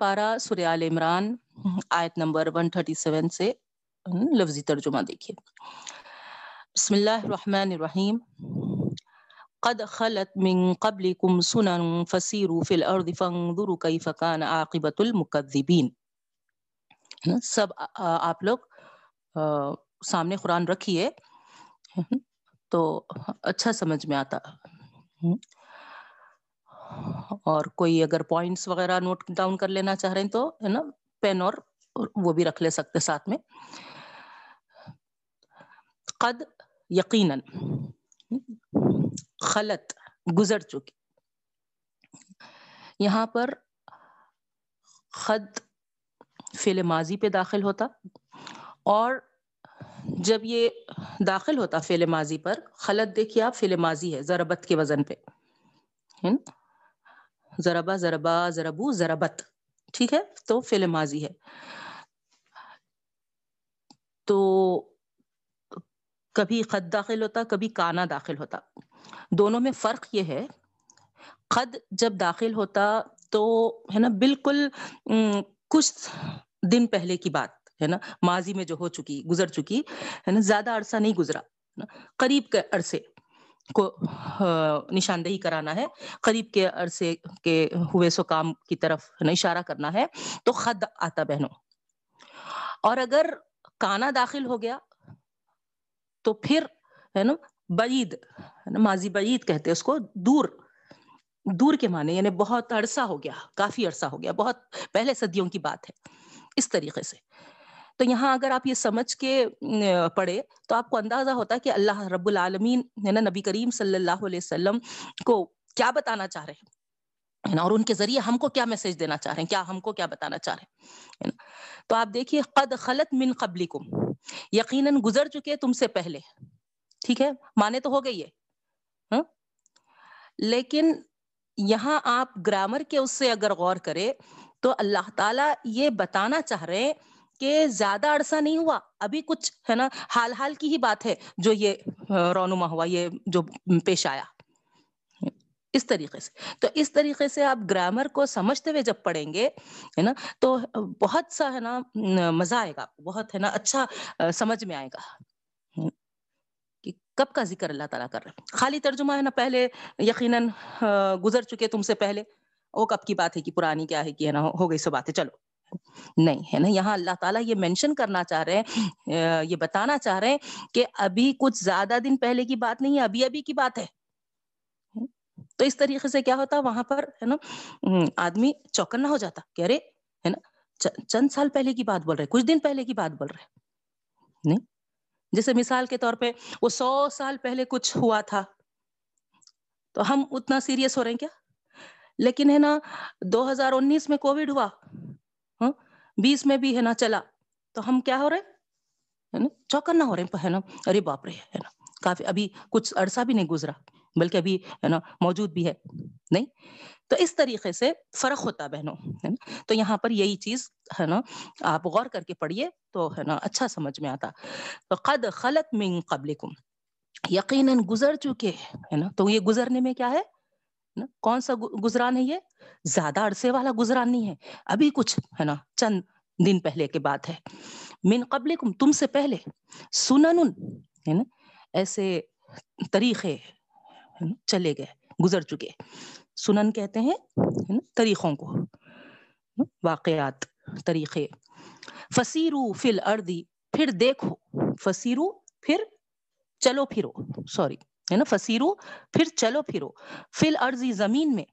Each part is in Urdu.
پارا سریال عمران آیت نمبر 137 سے لفظی ترجمہ دیکھیے۔ بسم اللہ الرحمن الرحیم۔ قد خلت من قبلكم سنن فسیروا فی الارض فانظروا کیف کان عاقبت المکذبین۔ سب آپ لوگ سامنے قرآن رکھیے۔ تو اچھا سمجھ میں آتا۔ اور کوئی اگر پوائنٹس وغیرہ نوٹ ڈاؤن کر لینا چاہ رہے ہیں تو، ہے نا پین اور وہ بھی رکھ لے سکتے ساتھ میں۔ قد یقیناً خلط، گزر چکی۔ یہاں پر خد فعل ماضی پہ داخل ہوتا اور جب یہ داخل ہوتا فعل ماضی پر، خلط دیکھیے آپ، فعل ماضی ہے ضربت کے وزن پہ ضربا ضربا ضربو ضربت، ٹھیک ہے؟ تو فعل ماضی ہے۔ تو کبھی خط داخل ہوتا، کبھی کانا داخل ہوتا۔ دونوں میں فرق یہ ہے خد جب داخل ہوتا تو، ہے نا، بالکل کچھ دن پہلے کی بات، ہے نا، ماضی میں جو ہو چکی، گزر چکی، ہے نا، زیادہ عرصہ نہیں گزرا قریب کے عرصے۔ کو نشاندہی کرانا ہے، قریب کے عرصے کے ہوئے سو کام کی طرف اشارہ کرنا ہے، تو خد آتا بہنوں۔ اور اگر کانا داخل ہو گیا، تو پھر، ہے نا، بعید ماضی بعید کہتے اس کو، دور دور کے معنی یعنی بہت عرصہ ہو گیا، کافی عرصہ ہو گیا، بہت پہلے صدیوں کی بات ہے، اس طریقے سے۔ تو یہاں اگر آپ یہ سمجھ کے پڑھے تو آپ کو اندازہ ہوتا ہے کہ اللہ رب العالمین، ہے نا، نبی کریم صلی اللہ علیہ وسلم کو کیا بتانا چاہ رہے ہیں اور ان کے ذریعے ہم کو کیا میسج دینا چاہ رہے ہیں، کیا ہم کو کیا بتانا چاہ رہے ہیں تو آپ دیکھیے، قد خلط من قبلکم یقیناً گزر چکے تم سے پہلے، ٹھیک ہے؟ مانے تو ہو گئی ہے ہاں۔ لیکن یہاں آپ گرامر کے اس سے اگر غور کرے تو اللہ تعالیٰ یہ بتانا چاہ رہے ہیں کہ زیادہ عرصہ نہیں ہوا، ابھی کچھ، ہے نا؟ حال حال کی ہی بات ہے جو یہ رونما ہوا، یہ جو پیش آیا۔ اس طریقے سے۔ تو اس طریقے سے آپ گرامر کو سمجھتے ہوئے جب پڑھیں گے، ہے نا؟ تو بہت سا، ہے نا، مزہ آئے گا، بہت، ہے نا اچھا سمجھ میں آئے گا۔ کہ کب کا ذکر اللہ تعالیٰ کر رہے خالی ترجمہ، ہے نا، پہلے یقیناً گزر چکے تم سے پہلے۔ وہ کب کی بات ہے کہ پرانی کیا ہے، کہ، ہے نا، ہو گئی سو باتیں۔ چلو۔ نہیں ہے نا؟ یہاں اللہ تعالیٰ یہ مینشن کرنا چاہ رہے ہیں یہ بتانا چاہ رہے ہیں کہ ابھی کچھ زیادہ دن پہلے کی بات نہیں ہے، ابھی ابھی کی بات ہے۔ تو اس طریقے سے کیا ہوتا؟ وہاں پر ہے نا آدمی چوکنا ہو جاتا کہ ارے ہے نا چند سال پہلے کی بات بول رہے، کچھ دن پہلے کی بات بول رہے۔ نہیں؟ جیسے مثال کے طور پہ وہ سو سال پہلے کچھ ہوا تھا، تو ہم اتنا سیریس ہو رہے ہیں کیا؟ لیکن ہے نا، دو ہزار انیس میں کووڈ ہوا۔ ہاں، بیس میں بھی ہے نا، چلا۔ تو ہم کیا ہو رہے ہے نا، چوکنا ہو رہے ہے نا۔ ارے باپ رے، ہے نا۔ کافی، ابھی کچھ عرصہ بھی نہیں گزرا، بلکہ ابھی، ہے نا، موجود بھی ہے۔ نہیں؟ تو اس طریقے سے فرق ہوتا بہنوں تو یہاں پر یہی چیز، ہے نا، آپ غور کر کے پڑھیے تو، ہے نا اچھا سمجھ میں آتا۔ تو قد خلط من قبلکم یقیناً گزر چکے ہے نا۔ تو یہ گزرنے میں کیا ہے؟ نا، کون سا گزران ہے یہ؟ زیادہ عرصے والا گزران نہیں ہے، ابھی کچھ، ہے نا، چند دن پہلے کے بات ہے۔ من قبلکم، تم سے پہلے سنن ہے نا، ایسے طریقے چلے گئے، گزر چکے۔ سنن کہتے ہیں طریقوں کو واقعات، طریقے۔ فسیرو فل اردی پھر دیکھو۔ فسیرو پھر چلو پھرو، سوری۔ ہے نا فسیرو پھر چلو پھرو۔ فل ارضی زمین میں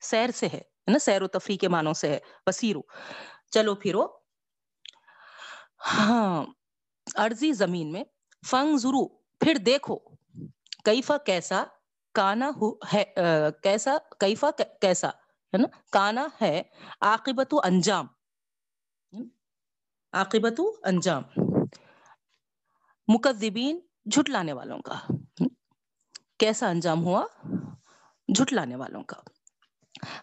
سیر سے ہے نا، سیر و تفریح کے معنوں سے ہے۔ فسیرو چلو پھرو۔ ہاں ارضی زمین میں۔ فنگ ضرو پھر دیکھو۔ کیفا کیسا، کانا ہے کیسا، کیفا کیسا، ہے نا۔ کانا ہے عاقبت انجام۔ عاقبت انجام۔ مکذبین، جھٹلانے والوں کا۔ کیسا انجام ہوا؟ جھٹلانے والوں کا۔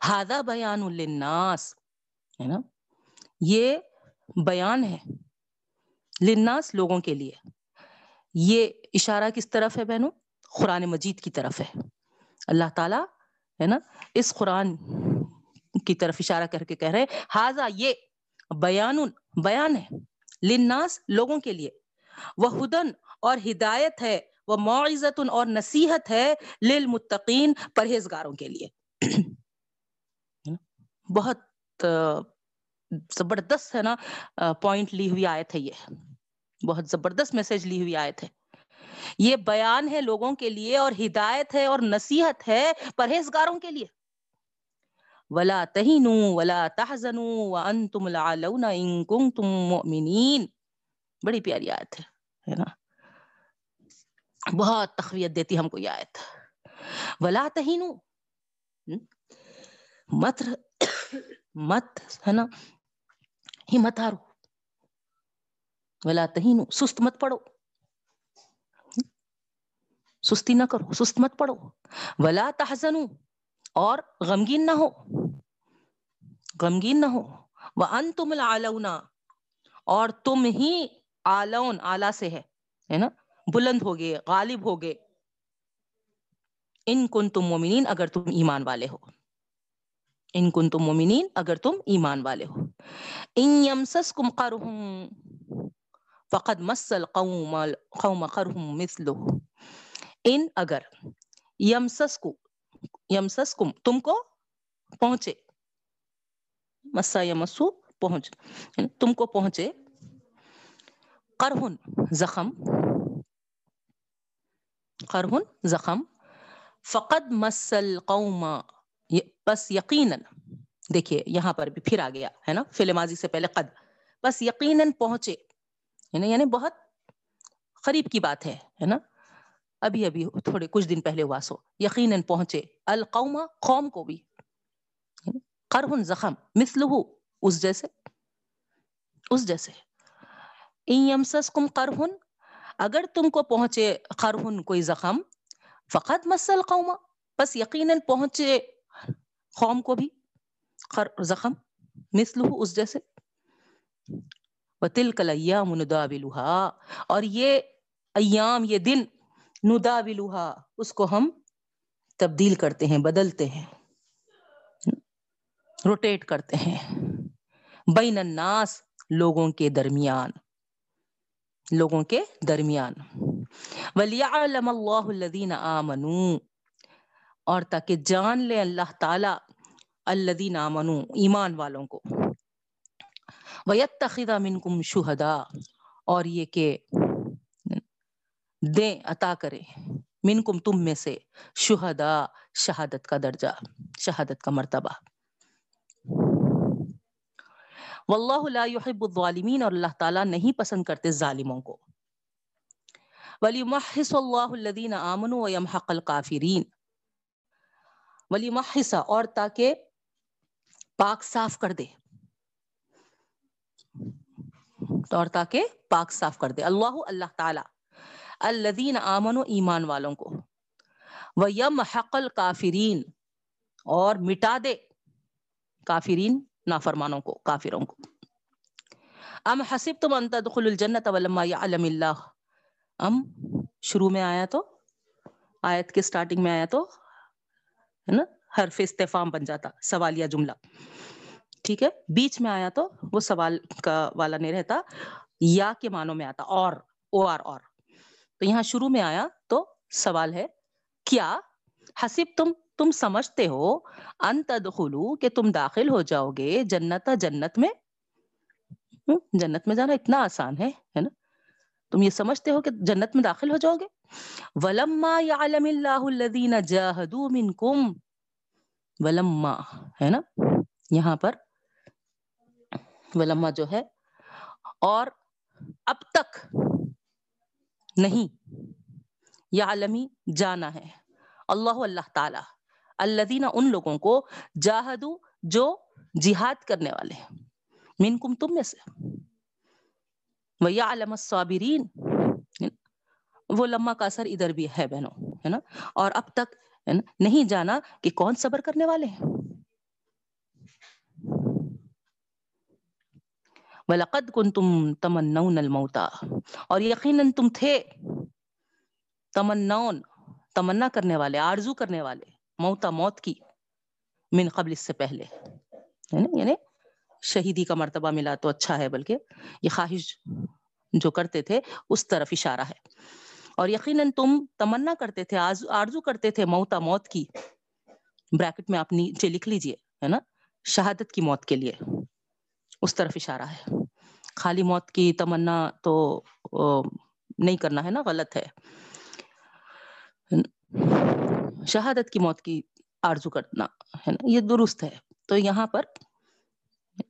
ہادا بیان للناس، ہے نا؟ یہ بیان ہے للناس لوگوں کے لیے۔ یہ اشارہ کس طرف ہے بہنوں؟ قرآن مجید کی طرف ہے۔ اللہ تعالی، ہے نا؟ اس قرآن کی طرف اشارہ کر کے کہہ رہے ہیں یہ بیان بیان ہے لناس لوگوں کے لیے۔ وہ ہدن اور ہدایت ہے وہ معزت اور نصیحت ہے للمتقین پرہیزگاروں کے لیے۔ بہت زبردست ہے نا پوائنٹ لی ہوئی آیت ہے یہ۔ بہت زبردست میسج لی ہوئی آیت ہے۔ یہ بیان ہے لوگوں کے لیے اور ہدایت ہے اور نصیحت ہے پرہیزگاروں کے لیے۔ ولا تہینوا ولا تحزنوا وانتم العلون ان کنتم مؤمنین بڑی پیاری آیت ہے نا۔ بہت تخویت دیتی ہم کو یہ آیت۔ ولا تہینوا مت مت، ہے نا؟ ہمت ہارو۔ ولا تہینوا سست مت پڑو سستی نہ کرو، سست مت پڑو ولا تحزنوا۔ اور غمگین نہ ہو۔ غمگین نہ ہو۔ وہ ان تم اور تم ہی آلون، آلہ سے ہے نا؟ بلند ہو گئے، غالب ہو گئے۔ ان کن تم مومنین اگر تم ایمان والے ہو۔ ان کن تم مومنین اگر تم ایمان والے ہو۔ ان یمسس کم قرہم فقد مسل قوم قوم قرہم مثلو ان اگر یمسس کو یمسس کم تم کو پہنچے۔ مسا یمسو پہنچ یعنی تم کو پہنچے۔ کرہن زخم۔ کرہن زخم. فقد مسل قوم بس یقیناً، دیکھیے یہاں پر بھی پھر آ گیا، ہے نا؟ فل ماضی سے پہلے قد. بس یقیناً پہنچے. یعنی, یعنی بہت قریب کی بات ہے نا؟ ابھی ابھی تھوڑے کچھ دن پہلے ہوا سو. یقیناً پہنچے. القوم، قوم کو بھی. قرہن زخم. مثلہ اس جیسے اس جیسے. قرہن اگر تم کو پہنچے قرہن کوئی زخم، فقط مسل قوم بس یقیناً پہنچے قوم کو بھی زخم مثلہ اس جیسے۔ وَتِلْكَ الْأَيَّامُ نُدَابِلُهَا اور یہ ایام، یہ دن ندا اس کو ہم تبدیل کرتے ہیں، بدلتے ہیں، روٹیٹ کرتے ہیں۔ بین الناس، لوگوں کے درمیان۔ لوگوں کے درمیان۔ وَلِيَعْلَمَ اللَّهُ الَّذِينَ آمَنُوا۔ اور تاکہ جان لے اللہ تعالی الذین آمنوا، ایمان والوں کو۔ وَيَتَّخِذَ مِنْكُمْ شُهَدَا۔ اور یہ کہ دیں، عطا کرے۔ منکم تم میں سے شہدا شہادت کا درجہ، شہادت کا مرتبہ۔ واللہ لا يحب الظالمین اور اللہ تعالیٰ نہیں پسند کرتے ظالموں کو۔ وَلِيُمَحِّصَ اللَّهُ الَّذِينَ آمَنُوا وَيَمْحَقَ الْقَافِرِينَ وَلِيُمَحِّصَ اور تاکہ پاک صاف کر دے۔ اور تاکہ پاک صاف کر دے۔ اللہ اللہ تعالی۔ الدین آمن و ایمان والوں کو۔ وہ یم حقل کافرین اور مٹا دے۔ کافرین نافرمانوں کو، کافروں کو۔ ام حسب تم انت دخل الجنت ولما یعلم اللہ ام، شروع میں آیا تو؟ آیت کے سٹارٹنگ میں آیا تو؟ ہے نا؟ حرف استفام بن جاتا سوالیہ جملہ۔ ٹھیک ہے؟ بیچ میں آیا تو، وہ سوال کا والا نہیں رہتا، یا کے معنوں میں آتا، اور، او آر اور۔ تو یہاں شروع میں آیا تو سوال ہے، کیا حسب تم تم سمجھتے ہو، ان تدخلو کہ تم داخل ہو جاؤ گے جنت جنت میں۔ جنت میں جانا اتنا آسان ہے ہے نا؟ تم یہ سمجھتے ہو کہ جنت میں داخل ہو جاؤ گے۔ ولما يعلم الله الذين جاهدوا منكم، ولما، ہے نا؟ یہاں پر۔ ولما جو ہے، اور اب تک نہیں۔ یا عالمی جانا ہے۔ اللہ اللہ تعالی۔ اللہ ان لوگوں کو جاہدو جو جہاد کرنے والے ہیں۔ من کم تم میں سے۔ ویا علم الصابرین وہ لمحہ کا اثر ادھر بھی ہے بہنوں، ہے نا؟ اور اب تک نہیں جانا کہ کون صبر کرنے والے ہیں۔ وَلَقَدْ كُنْتُمْ تَمَنَّوْنَ الْمَوْتَى۔ اور یقیناً تم تھے۔ تمنون تمنا کرنے والے، آرزو کرنے والے۔ موتا موت کی من قبل اس سے پہلے۔ یعنی-, یعنی شہیدی کا مرتبہ ملا تو اچھا ہے، بلکہ یہ خواہش جو کرتے تھے، اس طرف اشارہ ہے۔ اور یقیناً تم تمنا کرتے تھے آرزو کرتے تھے موتا موت کی۔ بریکٹ میں آپ نیچے لکھ لیجیے، ہے نا؟ شہادت کی موت کے لیے۔ اس طرف اشارہ ہے۔ خالی موت کی تمنا تو نہیں کرنا ہے نا، غلط ہے۔ شہادت کی موت کی آرزو کرنا ہے نا، یہ درست ہے۔ تو یہاں پر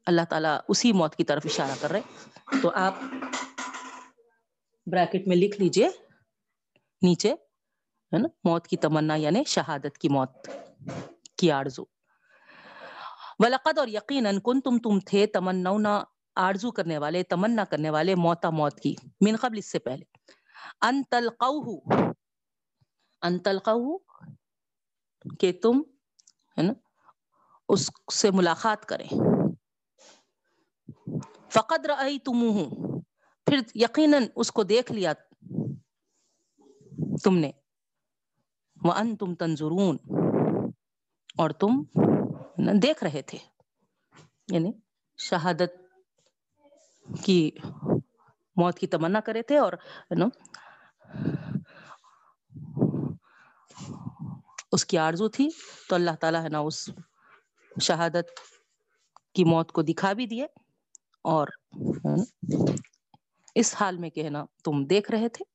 اللہ تعالیٰ اسی موت کی طرف اشارہ کر رہے تو آپ بریکٹ میں لکھ لیجیے نیچے، ہے نا، موت کی تمنا یعنی شہادت کی موت کی آرزو۔ ولقد اور یقیناً کن تم تم تھے تمنا آرزو کرنے والے، تمنا کرنے والے موتا موت کی۔ من قبل اس سے پہلے۔ ان تلقوہ ان تلقوہ کہ تم ہے نا، اس سے ملاقات کریں۔ فقد رئی تم پھر یقیناً اس کو دیکھ لیا تم نے۔ ان تم تنظرون۔ اور تم دیکھ رہے تھے۔ یعنی شہادت کی موت کی تمنا کرے تھے اور نا اس کی آرزو تھی تو اللہ تعالیٰ ہے نا اس شہادت کی موت کو دکھا بھی دیے اور اس حال میں کہ نا تم دیکھ رہے تھے،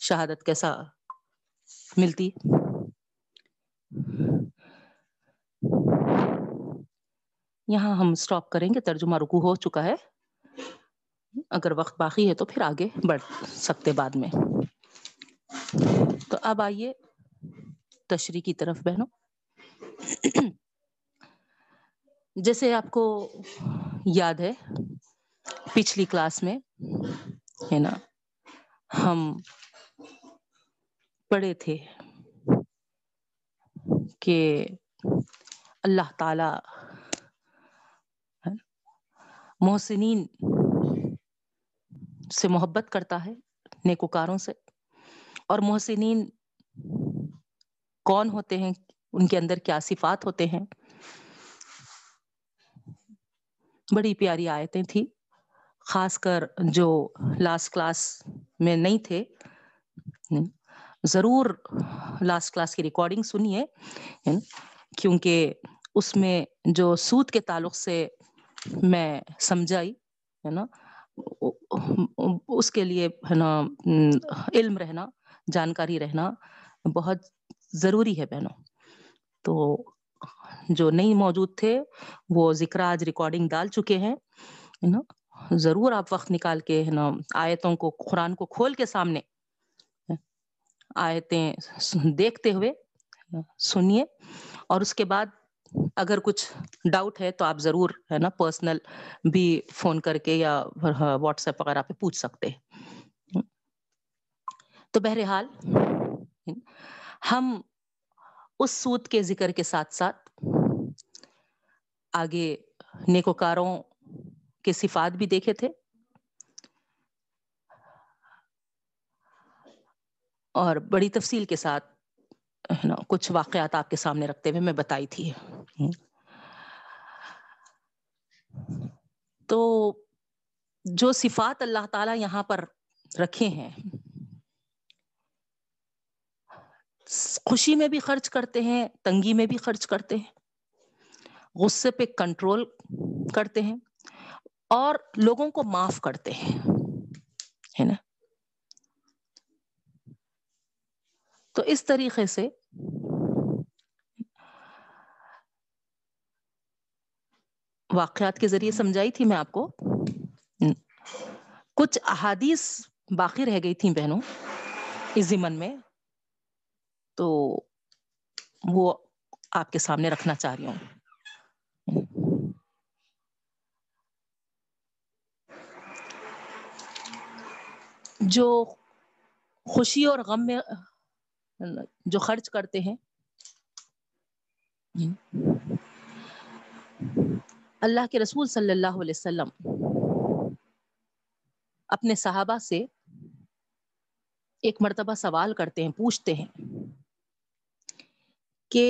شہادت کیسا ملتی؟ یہاں ہم سٹاپ کریں گے، ترجمہ رکو ہو چکا ہے۔ اگر وقت باقی ہے تو پھر آگے بڑھ سکتے بعد میں۔ تو اب آئیے تشریح کی طرف بہنوں۔ جیسے آپ کو یاد ہے، پچھلی کلاس میں، ہے نا، ہم پڑھے تھے کہ اللہ تعالی، محسنین سے محبت کرتا ہے، نیکوکاروں سے، اور محسنین کون ہوتے ہیں؟ ان کے اندر کیا صفات ہوتے ہیں؟ بڑی پیاری آیتیں تھی خاص کر جو لاسٹ کلاس میں نہیں تھے۔ ضرور لاسٹ کلاس کی ریکارڈنگ سنیے، کیونکہ اس میں جو سود کے تعلق سے میں سمجھائی، ہے نا؟ اس کے لیے، ہے نا، علم رہنا، جانکاری رہنا بہت ضروری ہے بہنوں۔ تو جو نہیں موجود تھے، وہ ذکر آج ریکارڈنگ ڈال چکے ہیں نا؟ ضرور آپ وقت نکال کے، ہے نا، آیتوں کو، قرآن کو کھول کے سامنے آیتیں دیکھتے ہوئے سنیے۔ اور اس کے بعد اگر کچھ ڈاؤٹ ہے تو آپ ضرور، ہے نا پرسنل بھی فون کر کے یا واٹس ایپ وغیرہ پہ پوچھ سکتے تو بہرحال ہم اس سود کے ذکر کے ساتھ ساتھ آگے نیکوکاروں کے صفات بھی دیکھے تھے اور بڑی تفصیل کے ساتھ کچھ واقعات آپ کے سامنے رکھتے ہوئے میں بتائی تھی۔ تو جو صفات اللہ تعالی یہاں پر رکھے ہیں خوشی میں بھی خرچ کرتے ہیں، تنگی میں بھی خرچ کرتے ہیں، غصے پہ کنٹرول کرتے ہیں اور لوگوں کو معاف کرتے ہیں، ہے نا؟ تو اس طریقے سے واقعات کے ذریعے سمجھائی تھی میں آپ کو۔ کچھ احادیث باقی رہ گئی تھیں بہنوں، اس زمن میں۔ تو وہ آپ کے سامنے رکھنا چاہ رہی ہوں۔ جو خوشی اور غم میں، جو خرچ کرتے ہیں۔ اللہ کے رسول صلی اللہ علیہ وسلم اپنے صحابہ سے ایک مرتبہ سوال کرتے ہیں، پوچھتے ہیں۔ کہ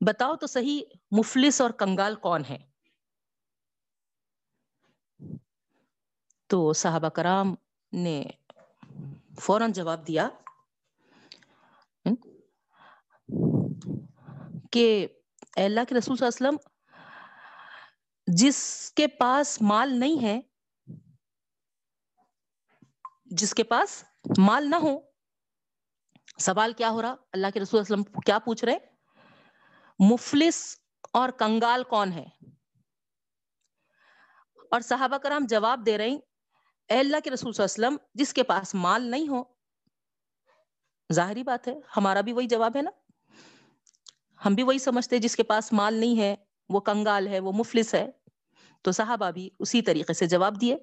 بتاؤ تو صحیح مفلس اور کنگال کون ہے تو صحابہ کرام نے فوراً جواب دیا کہ اللہ کے رسول صلی اللہ علیہ وسلم، جس کے پاس مال نہیں ہے، جس کے پاس مال نہ ہو سوال کیا ہو رہا؟ اللہ کے رسول وسلم کیا پوچھ رہے؟ مفلس اور کنگال کون ہے؟ اور صحابہ کرام جواب دے رہے اے اللہ کے رسول صلی اللہ علیہ وسلم، جس کے پاس مال نہیں ہو۔ ظاہری بات ہے، ہمارا بھی وہی جواب ہے نا؟ ہم بھی وہی سمجھتے جس کے پاس مال نہیں ہے، وہ کنگال ہے، وہ مفلس ہے۔ تو صحابہ بھی اسی طریقے سے جواب دیے۔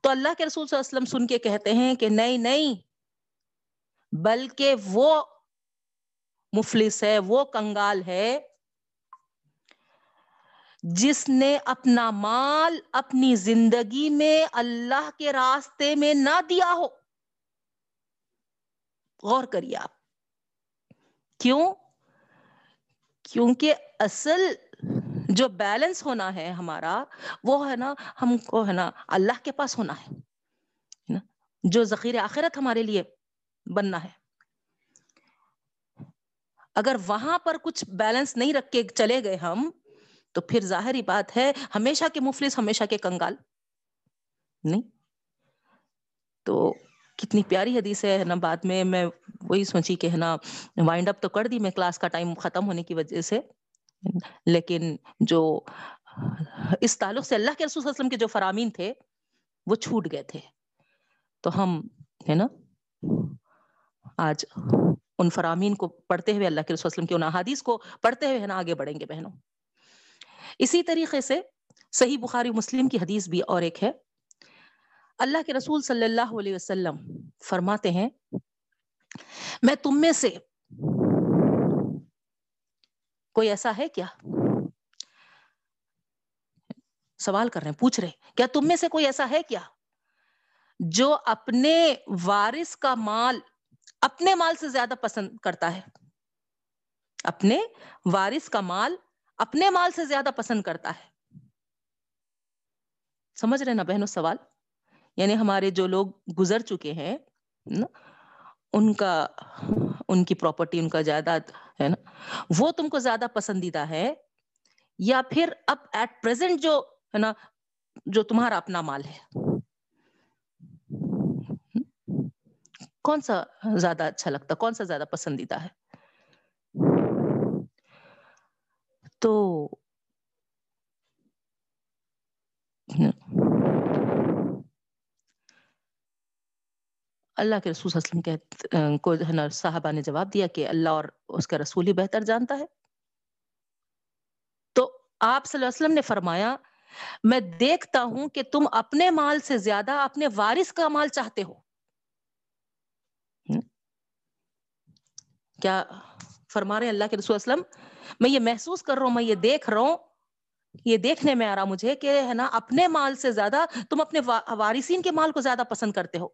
تو اللہ کے رسول صلی اللہ علیہ وسلم سن کے کہتے ہیں کہ نہیں نہیں بلکہ وہ مفلس ہے، وہ کنگال ہے جس نے اپنا مال اپنی زندگی میں اللہ کے راستے میں نہ دیا ہو۔ غور کریے آپ۔ کیوں؟ کیونکہ اصل جو بیلنس ہونا ہے ہمارا، وہ ہے نا، ہم کو ہے نا اللہ کے پاس ہونا ہے جو ذخیر آخرت ہمارے لیے۔ بننا ہے۔ اگر وہاں پر کچھ بیلنس نہیں رکھ کے چلے گئے ہم، تو پھر ظاہری بات ہے ہمیشہ کے مفلس، ہمیشہ کے کنگال۔ نہیں۔ تو کتنی پیاری حدیث ہے نا، بعد میں میں وہی سوچی کہ ہے نا وائنڈ اپ تو کر دی، میں کلاس کا ٹائم ختم ہونے کی وجہ سے۔ لیکن جو اس تعلق سے اللہ کے رسول صلی اللہ علیہ وسلم کے جو فرامین تھے، وہ چھوٹ گئے تھے۔ تو ہم، ہے نا آج ان فرامین کو پڑھتے ہوئے اللہ کے رسول وسلم کی ان احادیث کو پڑھتے ہوئے نا، آگے بڑھیں گے بہنوں۔ اسی طریقے سے صحیح بخاری مسلم کی حدیث بھی اور ایک ہے۔ اللہ کے رسول صلی اللہ علیہ وسلم فرماتے ہیں، میں تم میں سے کوئی ایسا ہے کیا؟ سوال کر رہے ہیں، پوچھ رہے ہیں، کیا تم میں سے کوئی ایسا ہے کیا جو اپنے وارث کا مال اپنے مال سے زیادہ پسند کرتا ہے۔ اپنے وارث کا مال اپنے مال سے زیادہ پسند کرتا ہے۔ سمجھ رہے نا بہنوں سوال؟ یعنی ہمارے جو لوگ گزر چکے ہیں ان کا، ان کی پراپرٹی ان کا جائیداد، ہے نا، وہ تم کو زیادہ پسندیدہ ہے یا پھر اب ایٹ پرزینٹ جو، ہے نا، جو تمہارا اپنا مال ہے۔ کون سا زیادہ اچھا لگتا کون سا زیادہ پسندیدہ ہے؟ تو اللہ کے رسول صلی اللہ علیہ وسلم کو ہے نا صاحبہ نے جواب دیا کہ اللہ اور اس کا رسول ہی بہتر جانتا ہے۔ تو آپ صلی اللہ علیہ وسلم نے فرمایا، میں دیکھتا ہوں کہ تم اپنے مال سے زیادہ اپنے وارث کا مال چاہتے ہو۔ کیا فرما رہے اللہ کے رسول وسلم؟ میں یہ محسوس کر رہا ہوں، میں یہ دیکھ رہا ہوں، یہ دیکھنے میں آ رہا مجھے کہ ہے نا، اپنے مال سے زیادہ تم اپنے وارثین کے مال کو زیادہ پسند کرتے ہو۔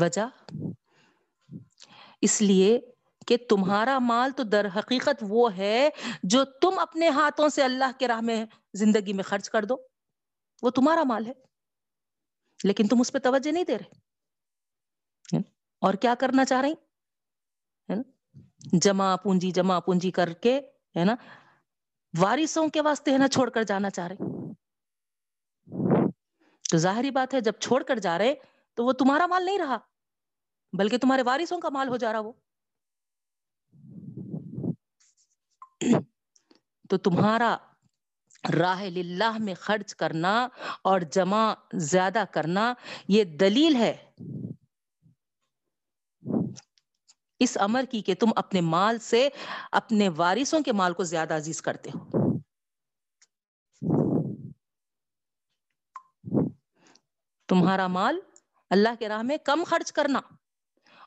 وجہ؟ اس لیے کہ تمہارا مال تو در حقیقت وہ ہے جو تم اپنے ہاتھوں سے اللہ کے راہ میں زندگی میں خرچ کر دو۔ وہ تمہارا مال ہے۔ لیکن تم اس پہ توجہ نہیں دے رہے۔ اور کیا کرنا چاہ رہی؟ جمع پونجی جمع پونجی کر کے، ہے نا؟ وارثوں کے واسطے ہے نا چھوڑ کر جانا چاہ رہے۔ تو ظاہری بات ہے، جب چھوڑ کر جا رہے تو وہ تمہارا مال نہیں رہا، بلکہ تمہارے وارثوں کا مال ہو جا رہا وہ۔ تو تمہارا راہ للہ میں خرچ کرنا اور جمع زیادہ کرنا، یہ دلیل ہے۔ اس امر کی کہ تم اپنے مال سے اپنے وارثوں کے مال کو زیادہ عزیز کرتے ہو۔ تمہارا مال اللہ کے راہ میں کم خرچ کرنا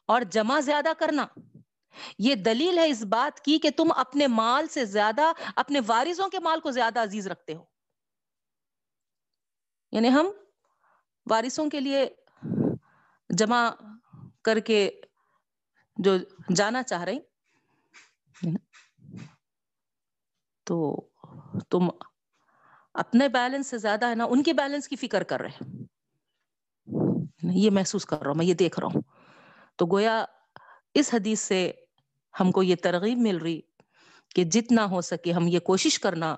اور جمع زیادہ کرنا۔ یہ دلیل ہے اس بات کی کہ تم اپنے مال سے زیادہ، اپنے وارثوں کے مال کو زیادہ عزیز رکھتے ہو۔ یعنی ہم وارثوں کے لیے جمع کر کے جو جانا چاہ رہی تو تم اپنے بیلنس سے زیادہ، ہے نا، ان کے بیلنس کی فکر کر رہے یہ محسوس کر رہا ہوں، میں یہ دیکھ رہا ہوں۔ تو گویا اس حدیث سے ہم کو یہ ترغیب مل رہی کہ جتنا ہو سکے ہم یہ کوشش کرنا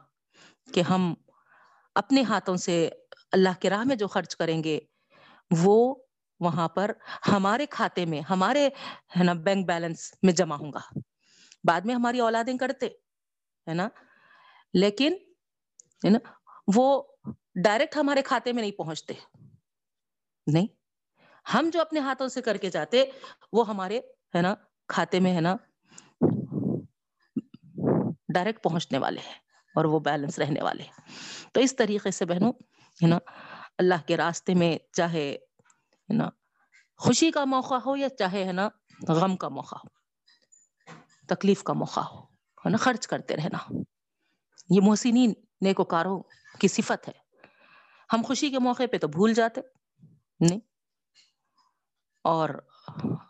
کہ ہم اپنے ہاتھوں سے اللہ کے راہ میں جو خرچ کریں گے، وہ وہاں پر ہمارے کھاتے میں، ہمارے، ہے نا، بینک بیلنس میں جمع ہوں گا۔ بعد میں ہماری اولادیں کرتے، ہے نا۔ لیکن، ہے نا، وہ ڈائریکٹ ہمارے کھاتے میں نہیں پہنچتے۔ نہیں۔ ہم جو اپنے ہاتھوں سے کر کے جاتے، وہ ہمارے، ہے نا، کھاتے میں، ہے نا ڈائریکٹ پہنچنے والے ہیں اور وہ بیلنس رہنے والے ہیں۔ تو اس طریقے سے بہنوں ہے نا اللہ کے راستے میں چاہے ہے نا خوشی کا موقع ہو یا چاہے، ہے نا، غم کا موقع ہو، تکلیف کا موقع ہو، ہے نا، خرچ کرتے رہنا۔ یہ محسنین، نیکوکاروں کی صفت ہے۔ ہم خوشی کے موقع پہ تو بھول جاتے، نہیں۔ اور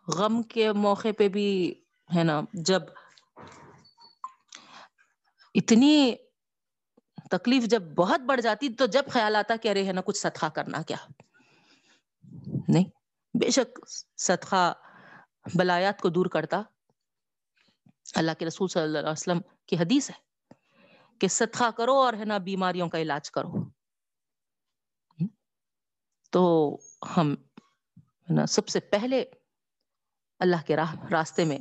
غم کے موقع پہ بھی، ہے نا، جب اتنی تکلیف جب بہت بڑھ جاتی تو جب خیال آتا کہ ارے ہے نا کچھ صدقہ کرنا کیا؟ نہیں، بے شک صدقہ بلایات کو دور کرتا۔ اللہ کے رسول صلی اللہ علیہ وسلم کی حدیث ہے کہ صدقہ کرو اور ہے نا بیماریوں کا علاج کرو۔ تو ہم نا سب سے پہلے اللہ کے راہ، راستے میں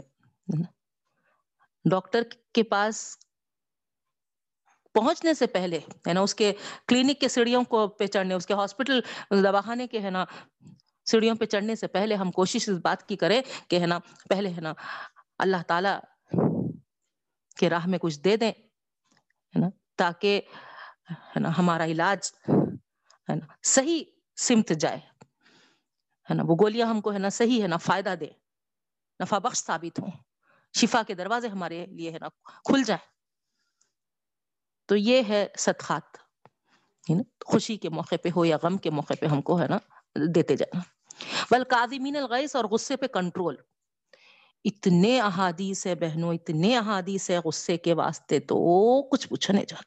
ڈاکٹر کے پاس پہنچنے سے پہلے ہے نا اس کے کلینک کے سیڑھیوں کو پہ چڑھنے اس کے ہاسپٹل دواخانے کے ہے نا سیڑھیوں پہ چڑھنے سے پہلے ہم کوشش اس بات کی کریں کہ ہے نا پہلے ہے نا اللہ تعالی کے راہ میں کچھ دے دیں ہے نا تاکہ ہے نا ہمارا علاج ہے نا صحیح سمت جائے ہے نا وہ گولیاں ہم کو ہے نا صحیح ہے نا فائدہ دے نفع بخش ثابت ہوں شفا کے دروازے ہمارے لیے ہے نا کھل جائے تو یہ ہے صدقات خوشی کے موقع پہ ہو یا غم کے موقع پہ ہم کو، ہے نا، دیتے جانا۔ بلکادمین الغیث اور غصے پہ کنٹرول۔ اتنے احادیث ہے بہنوں، اتنے احادیث ہے غصے کے واسطے تو کچھ پوچھنے جا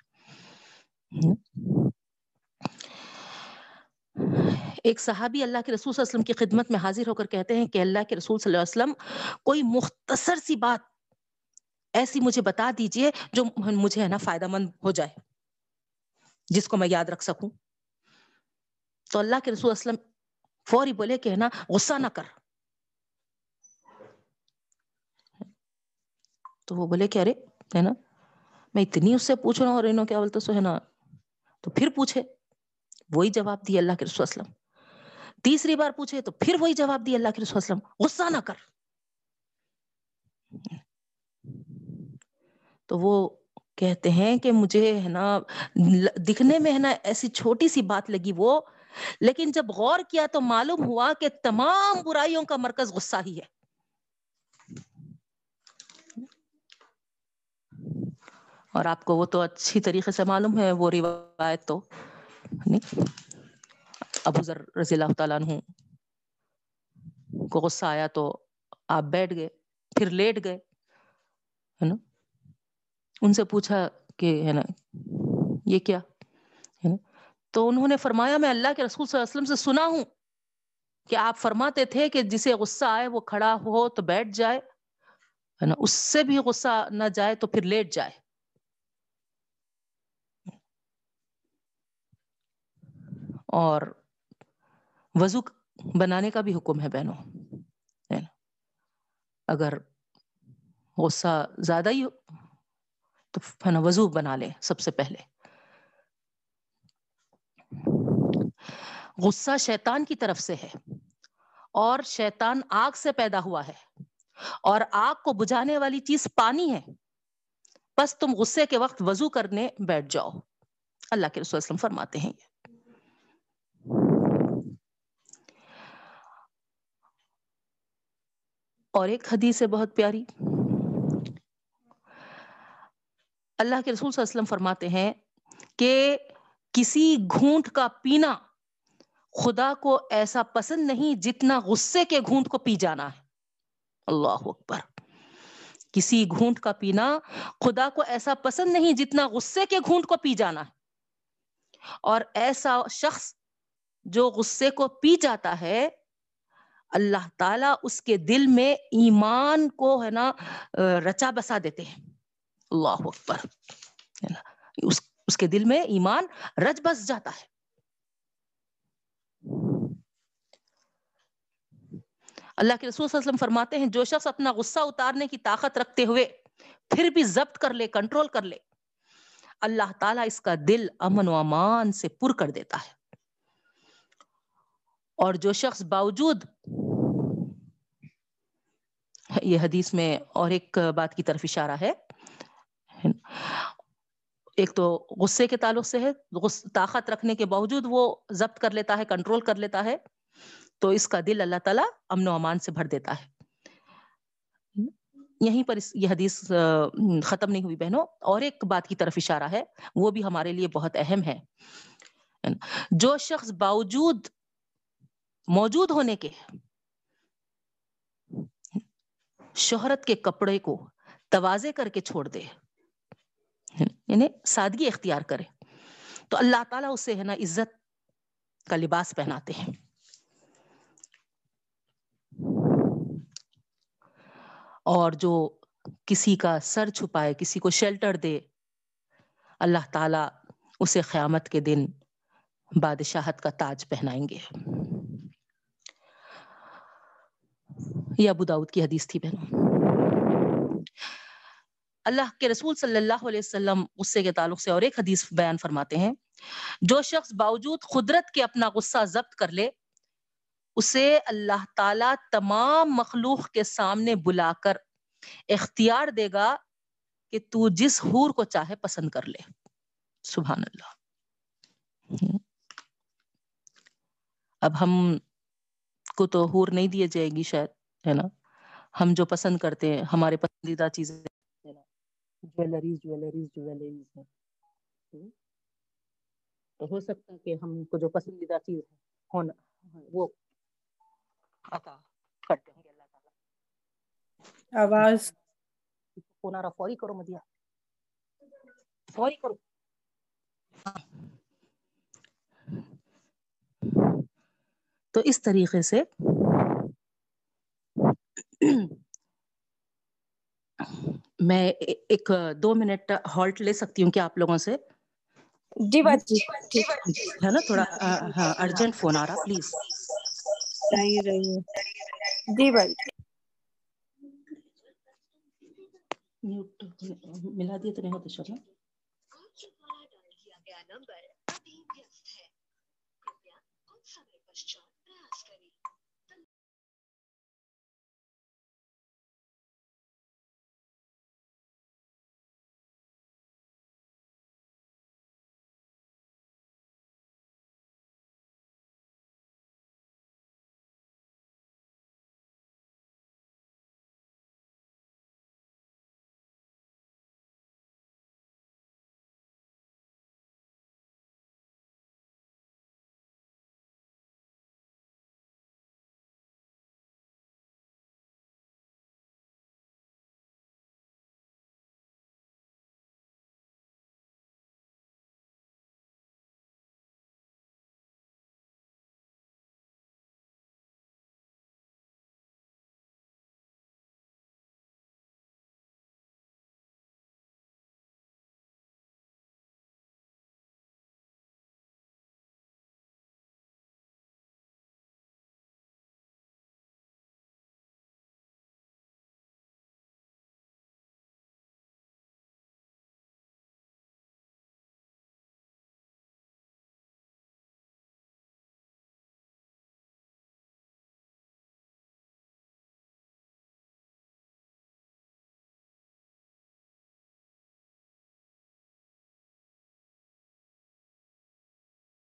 ایک صحابی اللہ کے رسول صلی اللہ علیہ وسلم کی خدمت میں حاضر ہو کر کہتے ہیں کہ اللہ کے رسول صلی اللہ علیہ وسلم، کوئی مختصر سی بات ایسی مجھے بتا دیجیے جو مجھے ہے نا فائدہ مند ہو جائے، جس کو میں یاد رکھ سکوں۔ تو اللہ کے رسول اسلم فوری بولے کہ ہے نا، غصہ نہ کر۔ تو وہ بولے کہ ارے، ہے نا، میں اتنی اس سے پوچھ رہا ہوں، اور انہوں کیا بولتے سو ہے نا۔ تو پھر پوچھے، وہی جواب دی اللہ کے رسول اسلم تیسری بار پوچھے، تو پھر وہی جواب دی اللہ کے رسول اسلم غصہ نہ کر۔ تو وہ کہتے ہیں کہ مجھے ہے نا، دکھنے میں ہے نا ایسی چھوٹی سی بات لگی وہ۔ لیکن جب غور کیا تو معلوم ہوا کہ تمام برائیوں کا مرکز غصہ ہی ہے۔ اور آپ کو وہ تو اچھی طریقے سے معلوم ہے، وہ روایت تو ابو ذر رضی اللہ تعالیٰ عنہ کو غصہ آیا تو آپ بیٹھ گئے، پھر لیٹ گئے، ہے نا؟ ان سے پوچھا کہ ہے نا، یہ کیا؟ ہے نا؟ تو انہوں نے فرمایا، میں اللہ کے رسول صلی اللہ علیہ وسلم سے سنا ہوں کہ آپ فرماتے تھے کہ جسے غصہ آئے وہ کھڑا ہو تو بیٹھ جائے، ہے نا؟ اس سے بھی غصہ نہ جائے تو پھر لیٹ جائے۔ اور وضو بنانے کا بھی حکم ہے بہنوں اگر غصہ زیادہ ہی تو ہے نا وضو بنا لیں سب سے پہلے۔ غصہ شیطان کی طرف سے ہے اور شیطان آگ سے پیدا ہوا ہے اور آگ کو بجھانے والی چیز پانی ہے۔ بس تم غصے کے وقت وضو کرنے بیٹھ جاؤ۔ اللہ کے رسول وسلم فرماتے ہیں۔ یہ اور ایک حدیث ہے بہت پیاری۔ اللہ کے رسول صلی اللہ علیہ وسلم فرماتے ہیں کہ کسی گھونٹ کا پینا خدا کو ایسا پسند نہیں جتنا غصے کے گھونٹ کو پی جانا ہے۔ اللہ اکبر۔ کسی گھونٹ کا پینا خدا کو ایسا پسند نہیں جتنا غصے کے گھونٹ کو پی جانا ہے۔ اور ایسا شخص جو غصے کو پی جاتا ہے، اللہ تعالیٰ اس کے دل میں ایمان کو ہے نا، رچا بسا دیتے ہیں۔ اللہ اکبر۔ یعنی اس, اس کے دل میں ایمان رج بس جاتا ہے۔ اللہ کے رسول صلی اللہ علیہ وسلم فرماتے ہیں جو شخص اپنا غصہ اتارنے کی طاقت رکھتے ہوئے پھر بھی ضبط کر لے کنٹرول کر لے اللہ تعالیٰ اس کا دل امن و امان سے پر کر دیتا ہے۔ اور جو شخص باوجود یہ حدیث میں اور ایک بات کی طرف اشارہ ہے۔ ایک تو غصے کے تعلق سے ہے طاقت رکھنے کے باوجود وہ ضبط کر لیتا ہے کنٹرول کر لیتا ہے، تو اس کا دل اللہ تعالیٰ امن و امان سے بھر دیتا ہے۔ یہیں پر یہ حدیث ختم نہیں ہوئی بہنوں۔ اور ایک بات کی طرف اشارہ ہے، وہ بھی ہمارے لیے بہت اہم ہے۔ جو شخص باوجود موجود ہونے کے شہرت کے کپڑے کو توازے کر کے چھوڑ دے یعنی سادگی اختیار کرے۔ تو اللہ تعالیٰ اسے ہے نا عزت کا لباس پہناتے ہیں۔ اور جو کسی کا سر چھپائے، کسی کو شیلٹر دے، اللہ تعالی اسے قیامت کے دن بادشاہت کا تاج پہنائیں گے۔ یہ ابو داؤد کی حدیث تھی بہنوں۔ اللہ کے رسول صلی اللہ علیہ وسلم غصے کے تعلق سے اور ایک حدیث بیان فرماتے ہیں، جو شخص باوجود قدرت کے اپنا غصہ ضبط کر لے، اسے اللہ تعالی تمام مخلوق کے سامنے بلا کر اختیار دے گا کہ تو جس حور کو چاہے پسند کر لے۔ سبحان اللہ۔ اب ہم کو تو حور نہیں دیا جائے گی شاید، ہے نا؟ ہم جو پسند کرتے ہیں، ہمارے پسندیدہ چیزیں۔ جویلریز جویلریز جویلریز تو ہو سکتا ہے کہ ہم کو جو پسندیدہ چیز ہے ہونا وہ عطا کر دیں گے اللہ تعالیٰ۔ آواز۔ پونارا فوری کرو مدیا فوری کرو۔ تو اس طریقے سے میں ایک دو منٹ ہالٹ لے سکتی ہوں کیا آپ لوگوں سے؟ جی بات جی ہے۔ نا؟ تھوڑا ہاں ارجنٹ فون آ رہا پلیز۔ جی بھائی میوٹ ملا دیے تو نہیں ہوتے شرما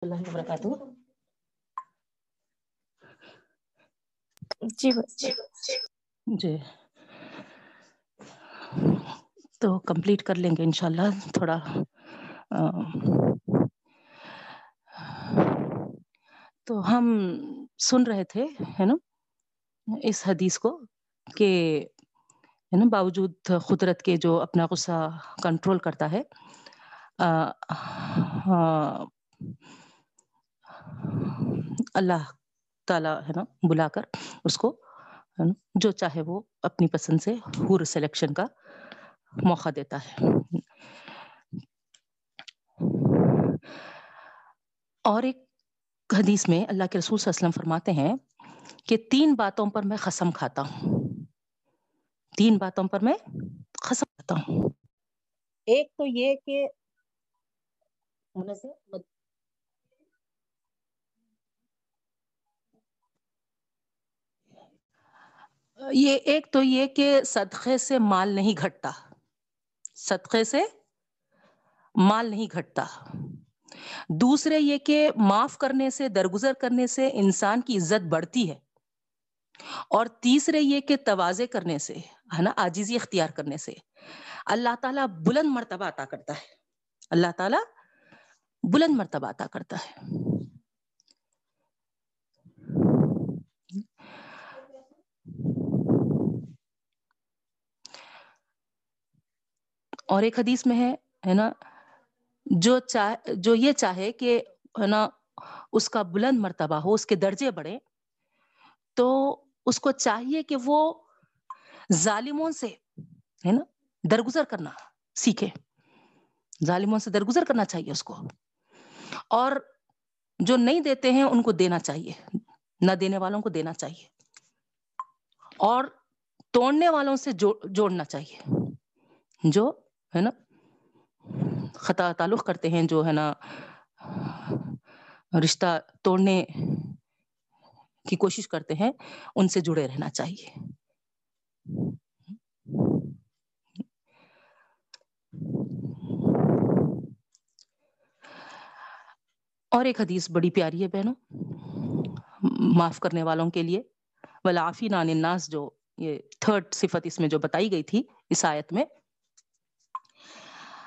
اللہ وبرکاتہ جی جی۔ تو کمپلیٹ کر لیں گے انشاءاللہ تھوڑا تو ہم سن رہے تھے ہے نا اس حدیث کو کہ ہے نا باوجود قدرت کے جو اپنا غصہ کنٹرول کرتا ہے اللہ تعالی ہے نا، بلا کر اس کو جو چاہے وہ اپنی پسند سے حور سلیکشن کا موقع دیتا ہے۔ اور ایک حدیث میں اللہ کے رسول صلی اللہ علیہ وسلم فرماتے ہیں کہ تین باتوں پر میں قسم کھاتا ہوں۔ تین باتوں پر میں قسم کھاتا ہوں۔ ایک تو یہ کہ یہ ایک تو یہ کہ صدقے سے مال نہیں گھٹتا۔ صدقے سے مال نہیں گھٹتا۔ دوسرے یہ کہ معاف کرنے سے، درگزر کرنے سے انسان کی عزت بڑھتی ہے۔ اور تیسرے یہ کہ توازے کرنے سے، ہے نا آجیزی اختیار کرنے سے۔ اللہ تعالیٰ بلند مرتبہ عطا کرتا ہے۔ اللہ تعالیٰ بلند مرتبہ عطا کرتا ہے۔ اور ایک حدیث میں ہے نا، جو چاہ، جو یہ چاہے کہ، ہے نا، اس کا بلند مرتبہ ہو، اس کے درجے بڑھے، تو اس کو چاہیے کہ وہ ظالموں سے، ہے نا، درگزر کرنا سیکھے۔ ظالموں سے درگزر کرنا چاہیے اس کو۔ اور جو نہیں دیتے ہیں، ان کو دینا چاہیے۔ نہ دینے والوں کو دینا چاہیے۔ اور توڑنے والوں سے جوڑنا چاہیے۔ جو ہے نا؟ خطا تعلق کرتے ہیں جو ہے نا، رشتہ توڑنے کی کوشش کرتے ہیں، ان سے جڑے رہنا چاہیے۔ اور ایک حدیث بڑی پیاری ہے بہنوں، معاف کرنے والوں کے لیے۔ ولافی نان الناس جو یہ تھرڈ صفت اس میں جو بتائی گئی تھی، اس آیت میں۔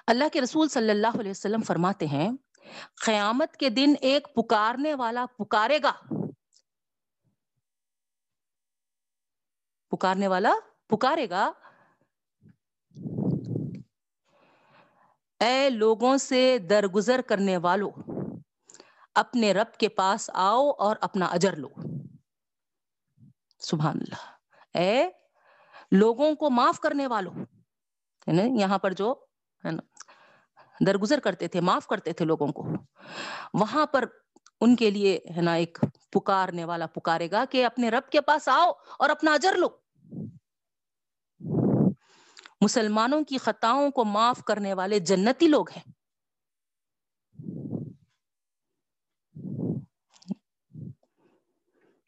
اللہ کے رسول صلی اللہ علیہ وسلم فرماتے ہیں، قیامت کے دن ایک پکارنے والا پکارے گا۔ پکارنے والا پکارے گا۔ اے لوگوں سے درگزر کرنے والوں اپنے رب کے پاس آؤ اور اپنا اجر لو۔ سبحان اللہ۔ اے لوگوں کو معاف کرنے والوں یعنی یہاں پر جو ہے نا درگزر کرتے تھے، معاف کرتے تھے لوگوں کو۔ وہاں پر ان کے لیے ہے نا ایک پکارنے والا پکارے گا کہ اپنے رب کے پاس آؤ اور اپنا اجر لو۔ مسلمانوں کی خطاؤں کو معاف کرنے والے جنتی لوگ ہیں۔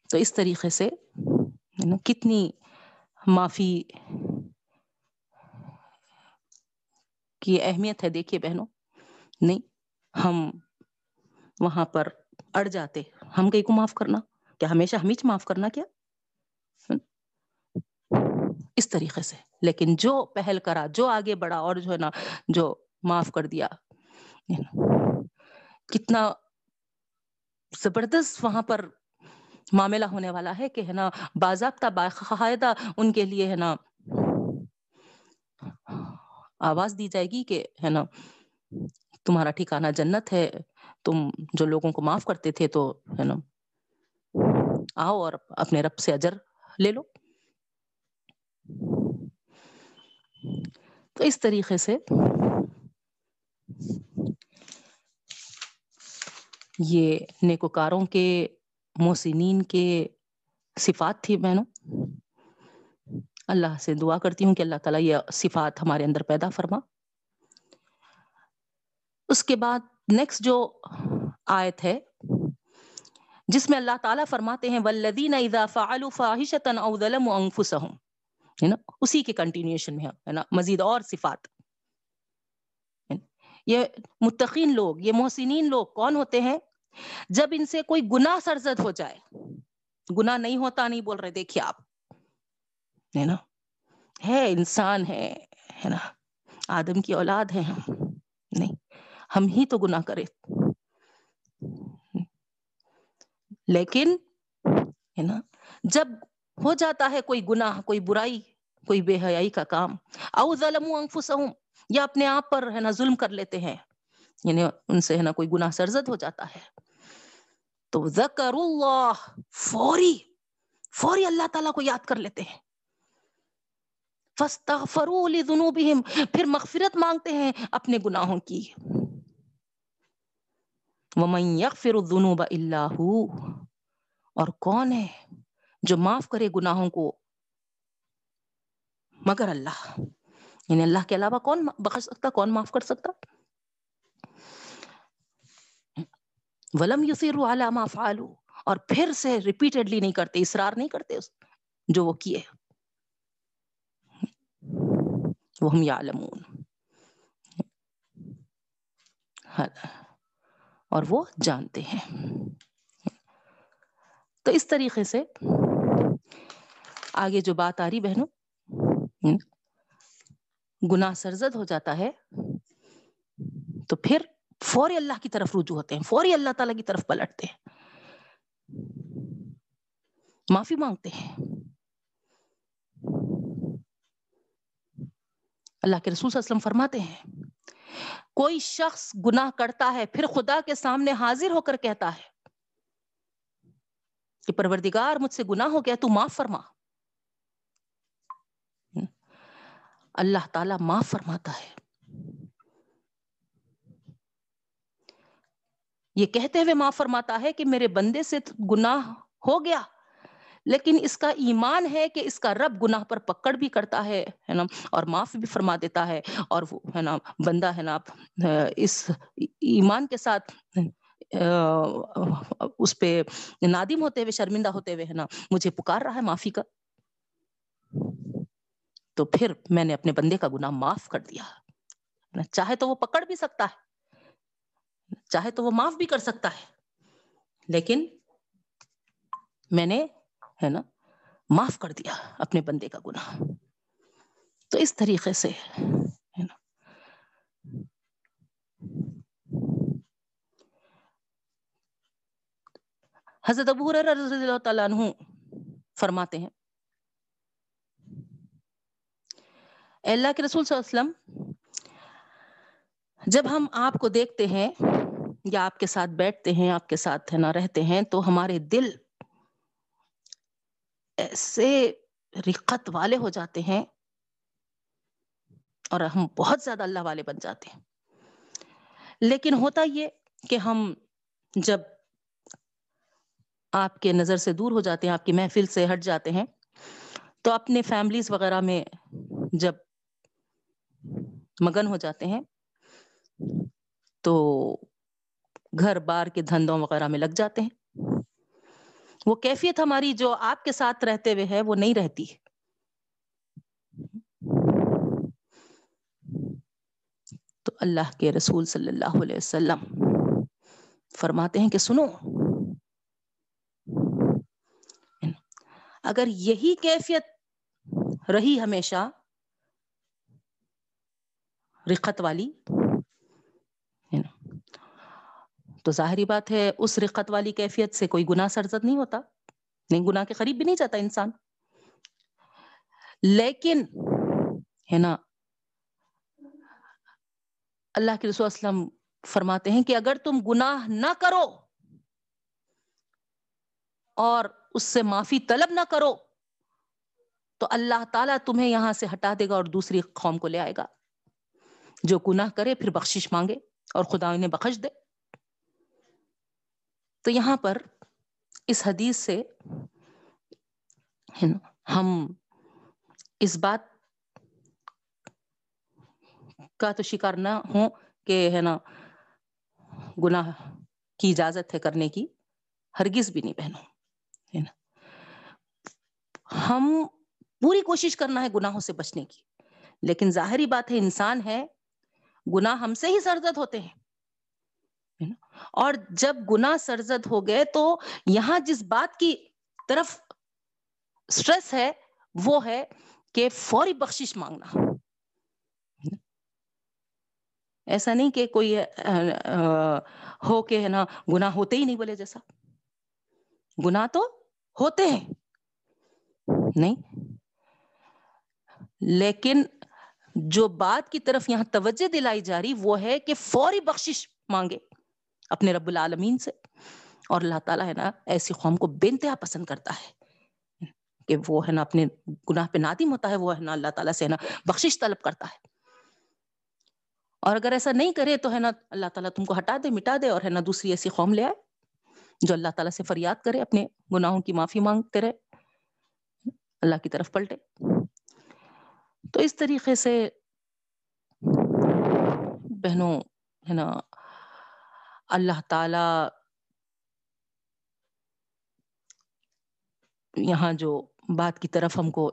تو اس طریقے سے کتنی معافی کی اہمیت ہے دیکھیے بہنوں۔ نہیں، ہم وہاں پر اڑ جاتے۔ ہم کہیں کو معاف کرنا؟ کیا ہمیشہ ہمیں معاف کرنا کیا؟ اس طریقے سے۔ لیکن جو پہل کرا، جو آگے بڑھا اور جو ہے نا، جو معاف کر دیا کتنا زبردست وہاں پر معاملہ ہونے والا ہے کہ ہے نا، باضابطہ باقاعدہ ان کے لیے ہے نا۔ آواز دی جائے گی کہ ہے نا، تمہارا ٹھکانہ جنت ہے، تم جو لوگوں کو معاف کرتے تھے تو ہے نا، آؤ اور اپنے رب سے اجر لے لو۔ تو اس طریقے سے یہ نیکوکاروں کے، محسنین کے صفات تھی بہنوں۔ اللہ سے دعا کرتی ہوں کہ اللہ تعالیٰ یہ صفات ہمارے اندر پیدا فرما۔ اس کے بعد نیکسٹ جو آیت ہے، جس میں اللہ تعالیٰ فرماتے ہیں ولدین اذا فعلوا فاحشة او ظلموا انفسهم ہے نا؟ اسی کے کنٹینیوشن میں ہے نا؟ مزید اور صفات۔ یہ متقین لوگ، یہ محسنین لوگ کون ہوتے ہیں؟ جب ان سے کوئی گناہ سرزد ہو جائے، گناہ نہیں ہوتا، نہیں بول رہے، دیکھیے آپ۔ ہے نا؟ ہے انسان ہے ہے نا؟ آدم کی اولاد ہے ہم۔ نہیں، ہم ہی تو گناہ کرے۔ لیکن، ہے نا؟ جب ہو جاتا ہے کوئی گناہ، کوئی برائی، کوئی بے حیائی کا کام۔ او ظلموا انفسهم یا اپنے آپ پر، ہے نا، ظلم کر لیتے ہیں۔ یعنی ان سے، ہے نا، کوئی گناہ سرزد ہو جاتا ہے۔ تو ذکر اللہ فوری فوری اللہ تعالیٰ کو یاد کر لیتے ہیں۔ فاستغفروا لذنوبہم پھر مغفرت مانگتے ہیں اپنے گناہوں کی۔ ومن یغفر الذنوب الا ہو اور کون ہے جو معاف کرے گناہوں کو مگر اللہ؟ یعنی اللہ کے علاوہ کون بخش سکتا، کون معاف کر سکتا؟ ولم یصیروا علی ما فعلوا، اور پھر سے ریپیٹڈلی نہیں کرتے، اصرار نہیں کرتے جو وہ کیے۔ وہ یعلمون اور وہ جانتے ہیں۔ تو اس طریقے سے آگے جو بات آ رہی بہنوں، گناہ سرزد ہو جاتا ہے۔ تو پھر فوری اللہ کی طرف رجوع ہوتے ہیں، فوری اللہ تعالیٰ کی طرف پلٹتے ہیں۔ معافی مانگتے ہیں۔ اللہ کے رسول صلی اللہ علیہ وسلم فرماتے ہیں، کوئی شخص گناہ کرتا ہے، پھر خدا کے سامنے حاضر ہو کر کہتا ہے کہ پروردگار مجھ سے گناہ ہو گیا، تو معاف فرما۔ اللہ تعالی معاف فرماتا ہے۔ یہ کہتے ہوئے معاف فرماتا ہے کہ میرے بندے سے گناہ ہو گیا۔ لیکن اس کا ایمان ہے کہ اس کا رب گناہ پر پکڑ بھی کرتا ہے ہے نا؟ اور معاف بھی فرما دیتا ہے، اور وہ، ہے نا، بندہ، ہے نا، اس ایمان کے ساتھ اس پہ نادم ہوتے ہوئے، شرمندہ ہوتے ہوئے، ہے نا، مجھے پکار رہا ہے معافی کا۔ تو پھر میں نے اپنے بندے کا گناہ معاف کر دیا۔ چاہے تو وہ پکڑ بھی سکتا ہے، چاہے تو وہ معاف بھی کر سکتا ہے، لیکن میں نے ہے نا، معاف کر دیا اپنے بندے کا گناہ۔ تو اس طریقے سے، ہے نا۔ حضرت ابو رضی اللہ تعالیٰ عنہ فرماتے ہیں اللہ کے رسول صلی اللہ علیہ وسلم، جب ہم آپ کو دیکھتے ہیں یا آپ کے ساتھ بیٹھتے ہیں، آپ کے ساتھ ہے نا رہتے ہیں، تو ہمارے دل ایسے رقت والے ہو جاتے ہیں اور ہم بہت زیادہ اللہ والے بن جاتے ہیں۔ لیکن ہوتا یہ کہ ہم جب آپ کے نظر سے دور ہو جاتے ہیں، آپ کی محفل سے ہٹ جاتے ہیں، تو اپنے فیملیز وغیرہ میں جب مگن ہو جاتے ہیں، تو گھر بار کے دھندوں وغیرہ میں لگ جاتے ہیں۔ وہ کیفیت ہماری جو آپ کے ساتھ رہتے ہوئے ہے وہ نہیں رہتی۔ تو اللہ کے رسول صلی اللہ علیہ وسلم فرماتے ہیں کہ سنو، اگر یہی کیفیت رہی ہمیشہ، رقت والی تو ظاہری بات ہے، اس رقت والی کیفیت سے کوئی گناہ سرزد نہیں ہوتا۔ نہیں، گناہ کے قریب بھی نہیں جاتا انسان۔ لیکن، ہے نا، اللہ کے رسول اسلم فرماتے ہیں کہ اگر تم گناہ نہ کرو اور اس سے معافی طلب نہ کرو، تو اللہ تعالیٰ تمہیں یہاں سے ہٹا دے گا اور دوسری قوم کو لے آئے گا۔ جو گناہ کرے، پھر بخشش مانگے اور خدا انہیں بخش دے۔ تو یہاں پر اس حدیث سے ہم اس بات کا تو شکار نہ ہوں کہ ہے نا، گناہ کی اجازت ہے کرنے کی، ہرگز بھی نہیں پہنو ہم پوری کوشش کرنا ہے گناہوں سے بچنے کی، لیکن ظاہری بات ہے انسان ہے، گناہ ہم سے ہی سرزد ہوتے ہیں۔ اور جب گناہ سرزد ہو گئے تو یہاں جس بات کی طرف سٹریس ہے، وہ ہے کہ فوری بخشش مانگنا۔ ایسا نہیں کہ کوئی ہو کے ہے نا، گناہ ہوتے ہی نہیں بولے جیسا۔ گناہ تو ہوتے ہیں۔ نہیں۔ لیکن جو بات کی طرف یہاں توجہ دلائی جا رہی، وہ ہے کہ فوری بخشش مانگے۔ اپنے رب العالمین سے۔ اور اللہ تعالیٰ ہے نا، ایسی قوم کو بے انتہا پسند کرتا ہے کہ وہ ہے نا اپنے گناہ پہ نادم ہوتا ہے، وہ ہے نا اللہ تعالیٰ سے ہے نا بخشش طلب کرتا ہے۔ اور اگر ایسا نہیں کرے تو ہے نا اللہ تعالیٰ تم کو ہٹا دے، مٹا دے اور ہے نا دوسری ایسی قوم لے آئے جو اللہ تعالیٰ سے فریاد کرے، اپنے گناہوں کی معافی مانگتے رہے۔ اللہ کی طرف پلٹے۔ تو اس طریقے سے بہنوں ہے نا اللہ تعالی یہاں جو بات کی طرف ہم کو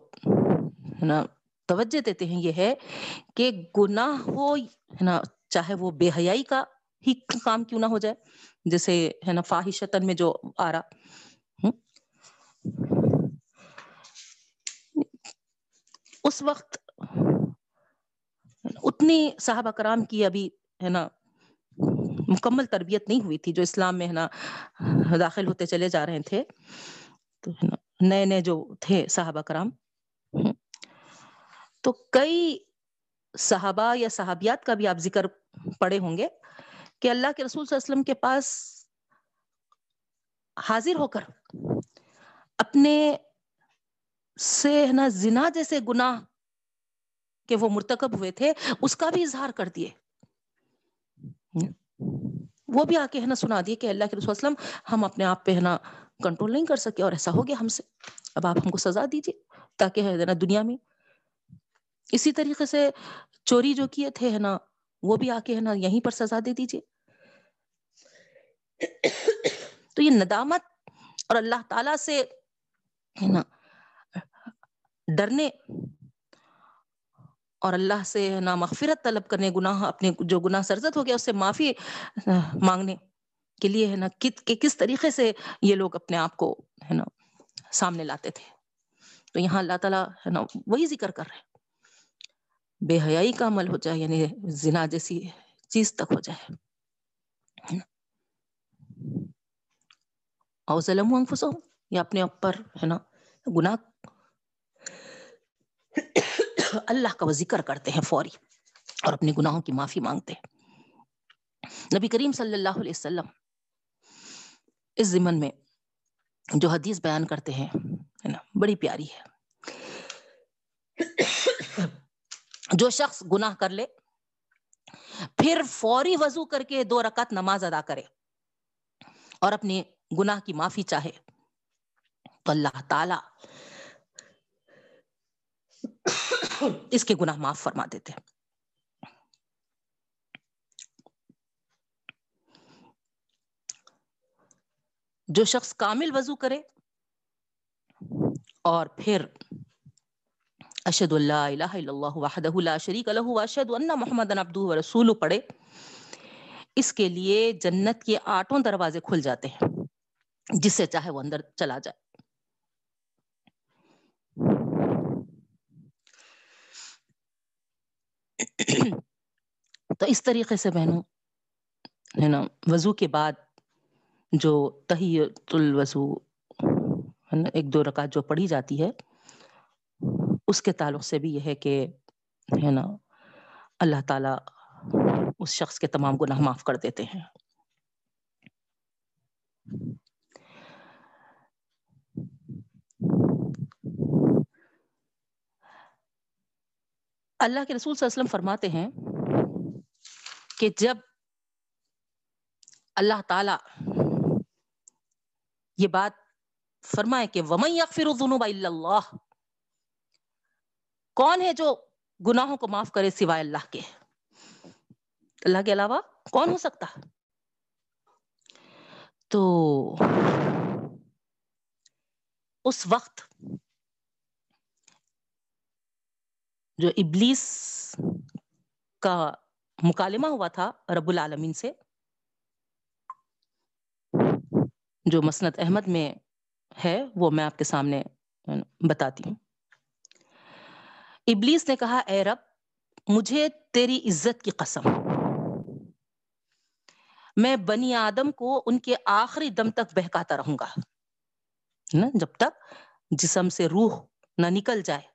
ہے نا، توجہ دیتے ہیں، یہ ہے کہ گناہ ہو، ہے نا، چاہے وہ بے حیائی کا ہی کام کیوں نہ ہو جائے، جیسے ہے نا فاحشتن میں جو آ رہا۔ اس وقت اتنی صحابہ کرام کی ابھی، ہے نا مکمل تربیت نہیں ہوئی تھی جو اسلام میں ہے نا، داخل ہوتے چلے جا رہے تھے۔ تو نئے نئے جو تھے صحابہ کرام۔ تو کئی صحابہ یا صحابیات کا بھی آپ ذکر پڑے ہوں گے کہ اللہ کے رسول صلی اللہ علیہ وسلم کے پاس حاضر ہو کر اپنے سے نا، زنا جیسے گناہ کہ وہ مرتکب ہوئے تھے، اس کا بھی اظہار کر دیے۔ وہ بھی آ کے ہے نا سنا دیے کہ اللہ کے رسول وسلم ہم اپنے آپ پہ ہے نا کنٹرول نہیں کر سکے اور ایسا ہو گیا ہم سے۔ اب آپ ہم کو سزا دیجیے تاکہ ہے نا دنیا میں۔ اسی طریقے سے چوری جو کیے تھے ہے نا وہ بھی آ کے ہے نا یہیں پر سزا دے دیجیے تو یہ ندامت اور اللہ تعالی سے ہے نا ڈرنے اور اللہ سے نا مغفرت طلب کرنے، گناہ، اپنے جو گناہ سرزد ہو گیا، اس سے معافی مانگنے کے لیے ہے نا کہ کس طریقے سے یہ لوگ اپنے آپ کو ہے نا سامنے لاتے تھے۔ تو یہاں اللہ تعالیٰ ہے نا وہی ذکر کر رہے بے حیائی کا عمل ہو جائے یعنی زنا جیسی چیز تک ہو جائے۔ او ظلم یا اپنے اوپر ہے نا گناہ اللہ کا وہ ذکر کرتے ہیں فوری اور اپنے گناہوں کی معافی مانگتے ہیں۔ نبی کریم صلی اللہ علیہ وسلم اس زمن میں جو حدیث بیان کرتے ہیں نا، بڑی پیاری ہے۔ جو شخص گناہ کر لے، پھر فوری وضو کر کے دو رکعت نماز ادا کرے اور اپنے گناہ کی معافی چاہے، تو اللہ تعالی اس کے گناہ معاف فرما دیتے جو شخص کامل وضو کرے اور پھر اشد اللہ الہ الا اللہ وحدہ لا شریک لہ واشهد ان محمد عبدہ ورسولہ پڑھے، اس کے لیے جنت کے آٹھوں دروازے کھل جاتے ہیں، جس سے چاہے وہ اندر چلا جائے۔ تو اس طریقے سے بہنوں ہے نا، وضو کے بعد جو تحیت الوضو ایک دو رکعت جو پڑھی جاتی ہے، اس کے تعلق سے بھی یہ ہے کہ، ہے نا، اللہ تعالی اس شخص کے تمام گناہ معاف کر دیتے ہیں۔ اللہ کے رسول صلی اللہ علیہ وسلم فرماتے ہیں کہ جب اللہ تعالی یہ بات فرمائے کہ ومن یغفر الذنوب الا اللہ کون ہے جو گناہوں کو معاف کرے سوائے اللہ کے؟ اللہ کے علاوہ کون ہو سکتا؟ تو اس وقت جو ابلیس کا مکالمہ ہوا تھا رب العالمین سے، جو مسنت احمد میں ہے، وہ میں آپ کے سامنے بتاتی ہوں۔ ابلیس نے کہا، اے رب، مجھے تیری عزت کی قسم۔ میں بنی آدم کو ان کے آخری دم تک بہکاتا رہوں گا۔ جب تک جسم سے روح نہ نکل جائے۔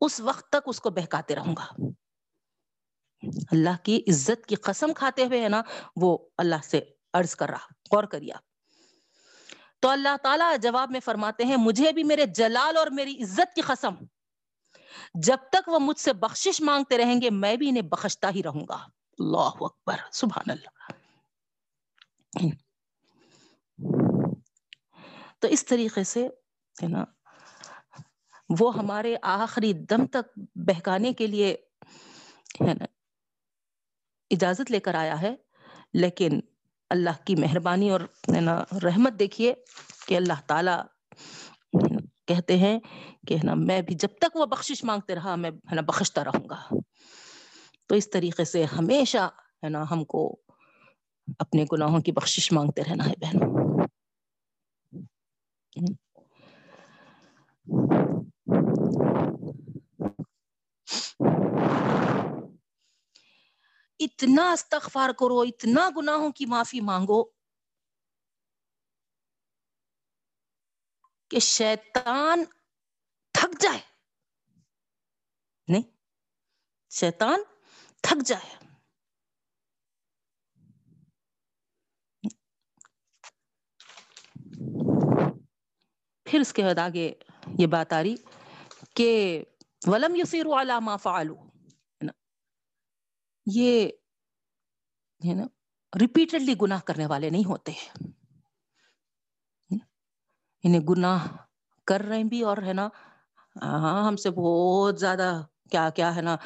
اس وقت تک اس کو بہکاتے رہوں گا۔ اللہ کی عزت کی قسم کھاتے ہوئے ہے نا وہ اللہ سے عرض کر رہا غور کریا تو اللہ تعالیٰ جواب میں فرماتے ہیں مجھے بھی میرے جلال اور میری عزت کی قسم جب تک وہ مجھ سے بخشش مانگتے رہیں گے میں بھی انہیں بخشتا ہی رہوں گا۔ اللہ اکبر سبحان اللہ۔ تو اس طریقے سے ہے نا وہ ہمارے آخری دم تک بہکانے کے لیے ہے نا، اجازت لے کر آیا ہے۔ لیکن اللہ کی مہربانی اور ہے نا، رحمت دیکھیے کہ اللہ تعالی کہتے ہیں کہ ہے نا، میں بھی جب تک وہ بخشش مانگتے رہا، میں ہے نا بخشتا رہوں گا۔ تو اس طریقے سے ہمیشہ ہے نا ہم کو اپنے گناہوں کی بخشش مانگتے رہنا ہے بہن۔ اتنا استغفار کرو، اتنا گناہوں کی معافی مانگو کہ شیطان تھک جائے۔ نہیں، شیطان تھک جائے۔ پھر اس کے بعد آگے یہ بات آ رہی کہ ولم یسیر ما فعلو یہ ہے نا ریپیٹڈلی گناہ کرنے والے نہیں ہوتے. انہیں گناہ کر رہے بھی اور ہے نا ہاں ہم سے بہت زیادہ کیا کیا ہے نا،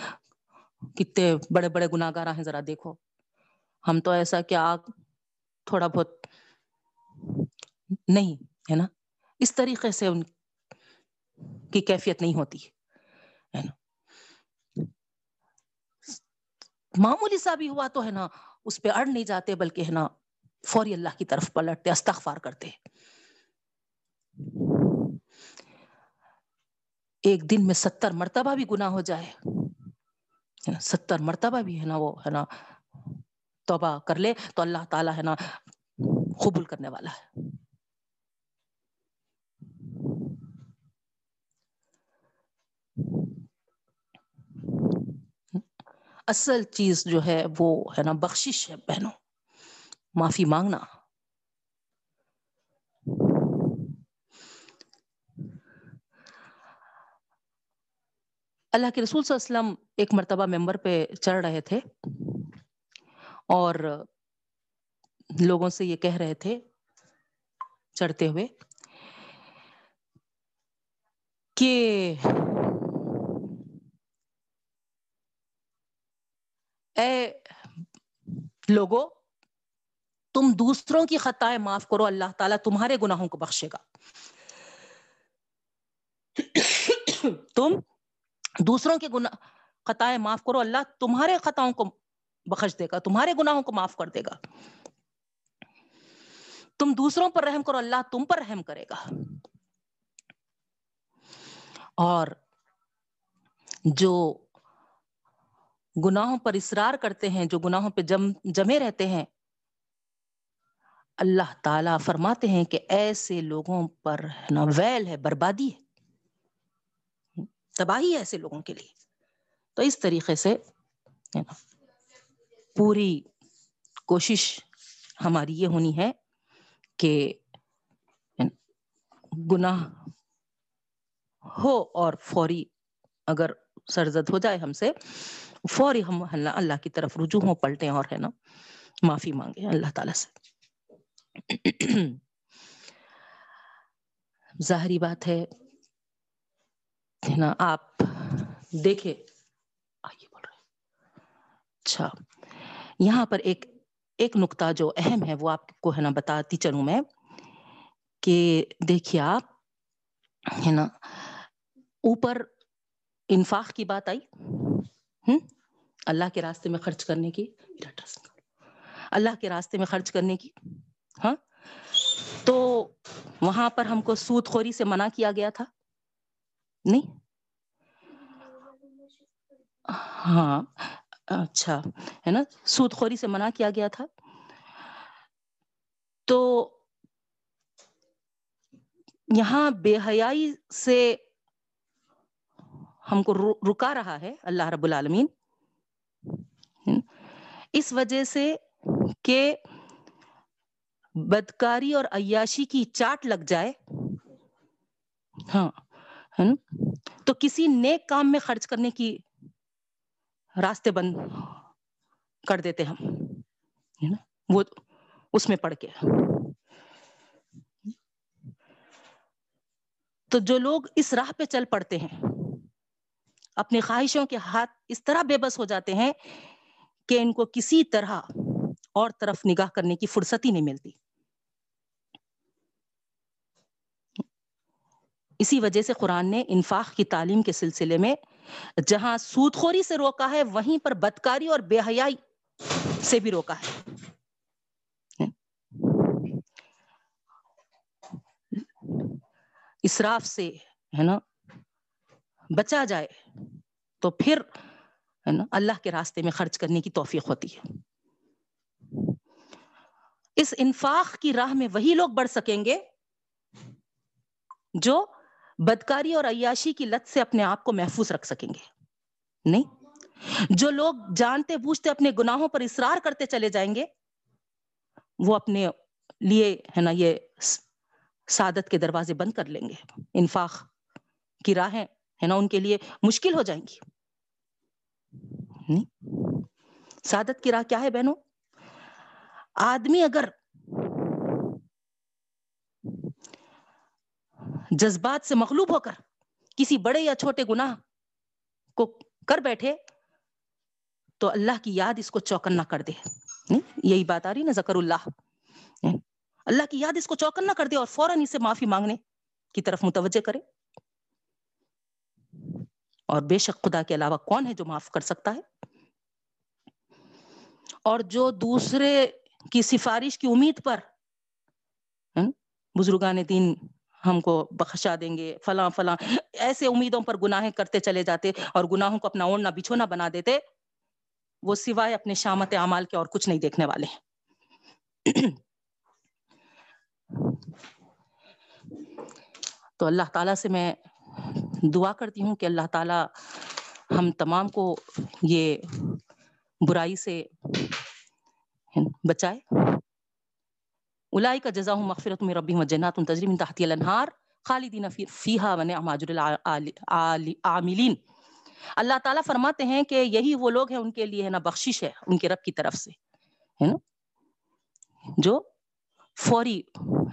کتنے بڑے بڑے گناہ گار ہیں، ذرا دیکھو. ہم تو ایسا کیا تھوڑا بہت نہیں، ہے نا؟ اس طریقے سے ان کی کیفیت نہیں ہوتی، ہے نا؟ معمولی سا بھی ہوا تو ہے نا، اس پہ اڑ نہیں جاتے بلکہ ہے نا فوری اللہ کی طرف پلٹتے، استغفار کرتے۔ ایک دن میں ستر مرتبہ بھی گناہ ہو جائے۔ ستر مرتبہ بھی ہے نا وہ ہے نا توبہ کر لے تو اللہ تعالیٰ ہے نا قبول کرنے والا ہے۔ اصل چیز جو ہے وہ ہے نا بخشش ہے بہنوں۔ معافی مانگنا۔ اللہ کے رسول صلی اللہ علیہ وسلم ایک مرتبہ ممبر پہ چڑھ رہے تھے اور لوگوں سے یہ کہہ رہے تھے چڑھتے ہوئے کہ اے لوگو، تم دوسروں کی خطائیں معاف کرو، اللہ تعالیٰ تمہارے گناہوں کو بخشے گا۔ تم دوسروں کے گناہ، خطائیں معاف کرو، اللہ تمہارے خطاؤں کو بخش دے گا، تمہارے گناہوں کو معاف کر دے گا۔ تم دوسروں پر رحم کرو، اللہ تم پر رحم کرے گا۔ اور جو گناہوں پر اصرار کرتے ہیں، جو گناہوں پہ جم، جمے رہتے ہیں۔ اللہ تعالی فرماتے ہیں کہ ایسے لوگوں پر نا ویل ہے، بربادی ہے۔ تباہی ہے ایسے لوگوں کے لیے۔ تو اس طریقے سے پوری کوشش ہماری یہ ہونی ہے کہ گناہ ہو اور فوری اگر سرزد ہو جائے ہم سے فوری ہم اللہ کی طرف رجوع ہوں، پلٹیں اور ہے نا؟ معافی مانگے اللہ تعالیٰ سے۔ ظاہری بات ہے نا، آپ دیکھے آئیے بول رہے اچھا۔ یہاں پر ایک ایک نقطہ جو اہم ہے، وہ آپ کو ہے نا بتاتی چلوں میں کہ دیکھیے آپ، ہے نا، اوپر انفاق کی بات آئی۔ اللہ کے راستے میں خرچ کرنے کی اللہ کے راستے میں خرچ کرنے کی۔ ہاں؟ تو وہاں پر ہم کو سود خوری سے منع کیا گیا تھا؟ نہیں؟ ہاں اچھا ہے نا؟ سود خوری سے منع کیا گیا تھا۔ تو یہاں بے حیائی سے ہم کو رکا رہا ہے، اللہ رب العالمین۔ اس وجہ سے کہ بدکاری اور عیاشی کی چاٹ لگ جائے۔ ہاں تو کسی نیک کام میں خرچ کرنے کی راستے بند کر دیتے ہم وہ اس میں پڑھ کے۔ تو جو لوگ اس راہ پہ چل پڑتے ہیں اپنی خواہشوں کے ہاتھ اس طرح بے بس ہو جاتے ہیں کہ ان کو کسی طرح اور طرف نگاہ کرنے کی فرصت ہی نہیں ملتی۔ اسی وجہ سے قرآن نے انفاق کی تعلیم کے سلسلے میں جہاں سود خوری سے روکا ہے، وہیں پر بدکاری اور بے حیائی سے بھی روکا ہے۔ اسراف سے، ہے نا، بچا جائے۔ تو پھر ہے نا، اللہ کے راستے میں خرچ کرنے کی توفیق ہوتی ہے۔ اس انفاق کی راہ میں وہی لوگ بڑھ سکیں گے جو بدکاری اور عیاشی کی لت سے اپنے آپ کو محفوظ رکھ سکیں گے۔ نہیں، جو لوگ جانتے بوجھتے اپنے گناہوں پر اصرار کرتے چلے جائیں گے، وہ اپنے لیے ہے نا یہ سعادت کے دروازے بند کر لیں گے۔ انفاق کی راہیں ہے نا، ان کے لیے مشکل ہو جائیں گی۔ نہیں۔ سعادت کی راہ کیا ہے بہنوں؟ آدمی اگر جذبات سے مغلوب ہو کر کسی بڑے یا چھوٹے گناہ کو کر بیٹھے، تو اللہ کی یاد اس کو چوکن نہ کر دے۔ یہی بات آ رہی نا ذکر اللہ اللہ کی یاد اس کو چوکن نہ کر دے اور فوراً اسے معافی مانگنے کی طرف متوجہ کرے۔ اور بے شک خدا کے علاوہ کون ہے جو معاف کر سکتا ہے؟ اور جو دوسرے کی سفارش کی امید پر بزرگان دین ہم کو بخشا دیں گے، فلاں فلاں، ایسے امیدوں پر گناہیں کرتے چلے جاتے اور گناہوں کو اپنا اوڑنا بچھونا بنا دیتے، وہ سوائے اپنے شامت اعمال کے اور کچھ نہیں دیکھنے والے تو اللہ تعالیٰ سے میں دعا کرتی ہوں کہ اللہ تعالیٰ ہم تمام کو یہ برائی سے بچائے۔ الائی کا جزا ہوں مغفرت میں ربی جنات تجریم تحتی الانہار خالدین فیہا و نعم اجر العاملین اللہ تعالیٰ فرماتے ہیں کہ یہی وہ لوگ ہیں ان کے لیے ہے نا بخشش ہے ان کے رب کی طرف سے، ہے نا؟ جو فوری،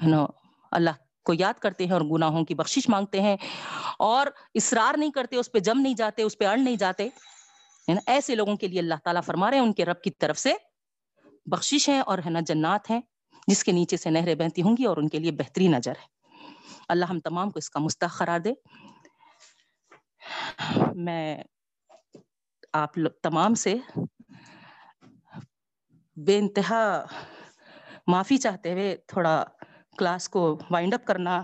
ہے نا، اللہ کو یاد کرتے ہیں اور گناہوں کی بخشش مانگتے ہیں اور اصرار نہیں کرتے، اس پہ جم نہیں جاتے، اس پہ اڑ نہیں جاتے، ہے نا؟ ایسے لوگوں کے لیے اللہ تعالیٰ فرما رہے ہیں، ان کے رب کی طرف سے بخشش ہیں اور ہے نا جنات ہیں، جس کے نیچے سے نہریں بہتی ہوں گی اور ان کے لیے بہترین نظر ہے۔ اللہ ہم تمام کو اس کا مستحق قرار دے۔ میں آپ تمام سے بے انتہا معافی چاہتے ہوئے تھوڑا کلاس کو وائنڈ اپ کرنا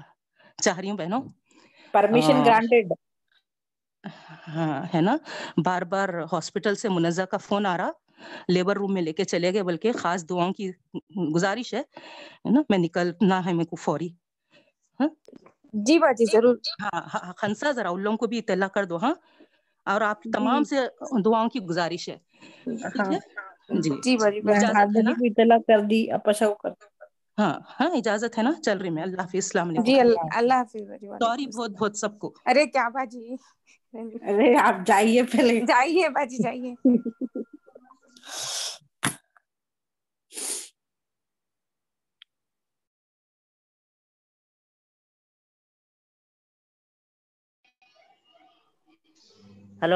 چاہ رہی ہوں بہنوں پرمیشن گرانٹیڈ ہاں ہے نا بار بار ہاسپٹل سے منزہ کا فون آ رہا لیبر روم میں لے کے چلے گئے بلکہ خاص دعاؤں کی گزارش ہے نا میں نکلنا ہے میرے کو فوری جی باجی ضرور ہاں خنسا ذرا ان لوگوں کو بھی اطلاع کر دو ہاں اور آپ تمام سے دعاؤں کی گزارش ہے جی باجی اطلاع کر دی اپشا کر ہاں ہاں اجازت ہے نا چل رہی میں اللہ حافظ السلام علیکم۔ جی اللہ حافظ سوری بہت بہت سب کو۔ ارے کیا باجی؟ ارے آپ جائیے پہلے۔ جائیے باجی جائیے۔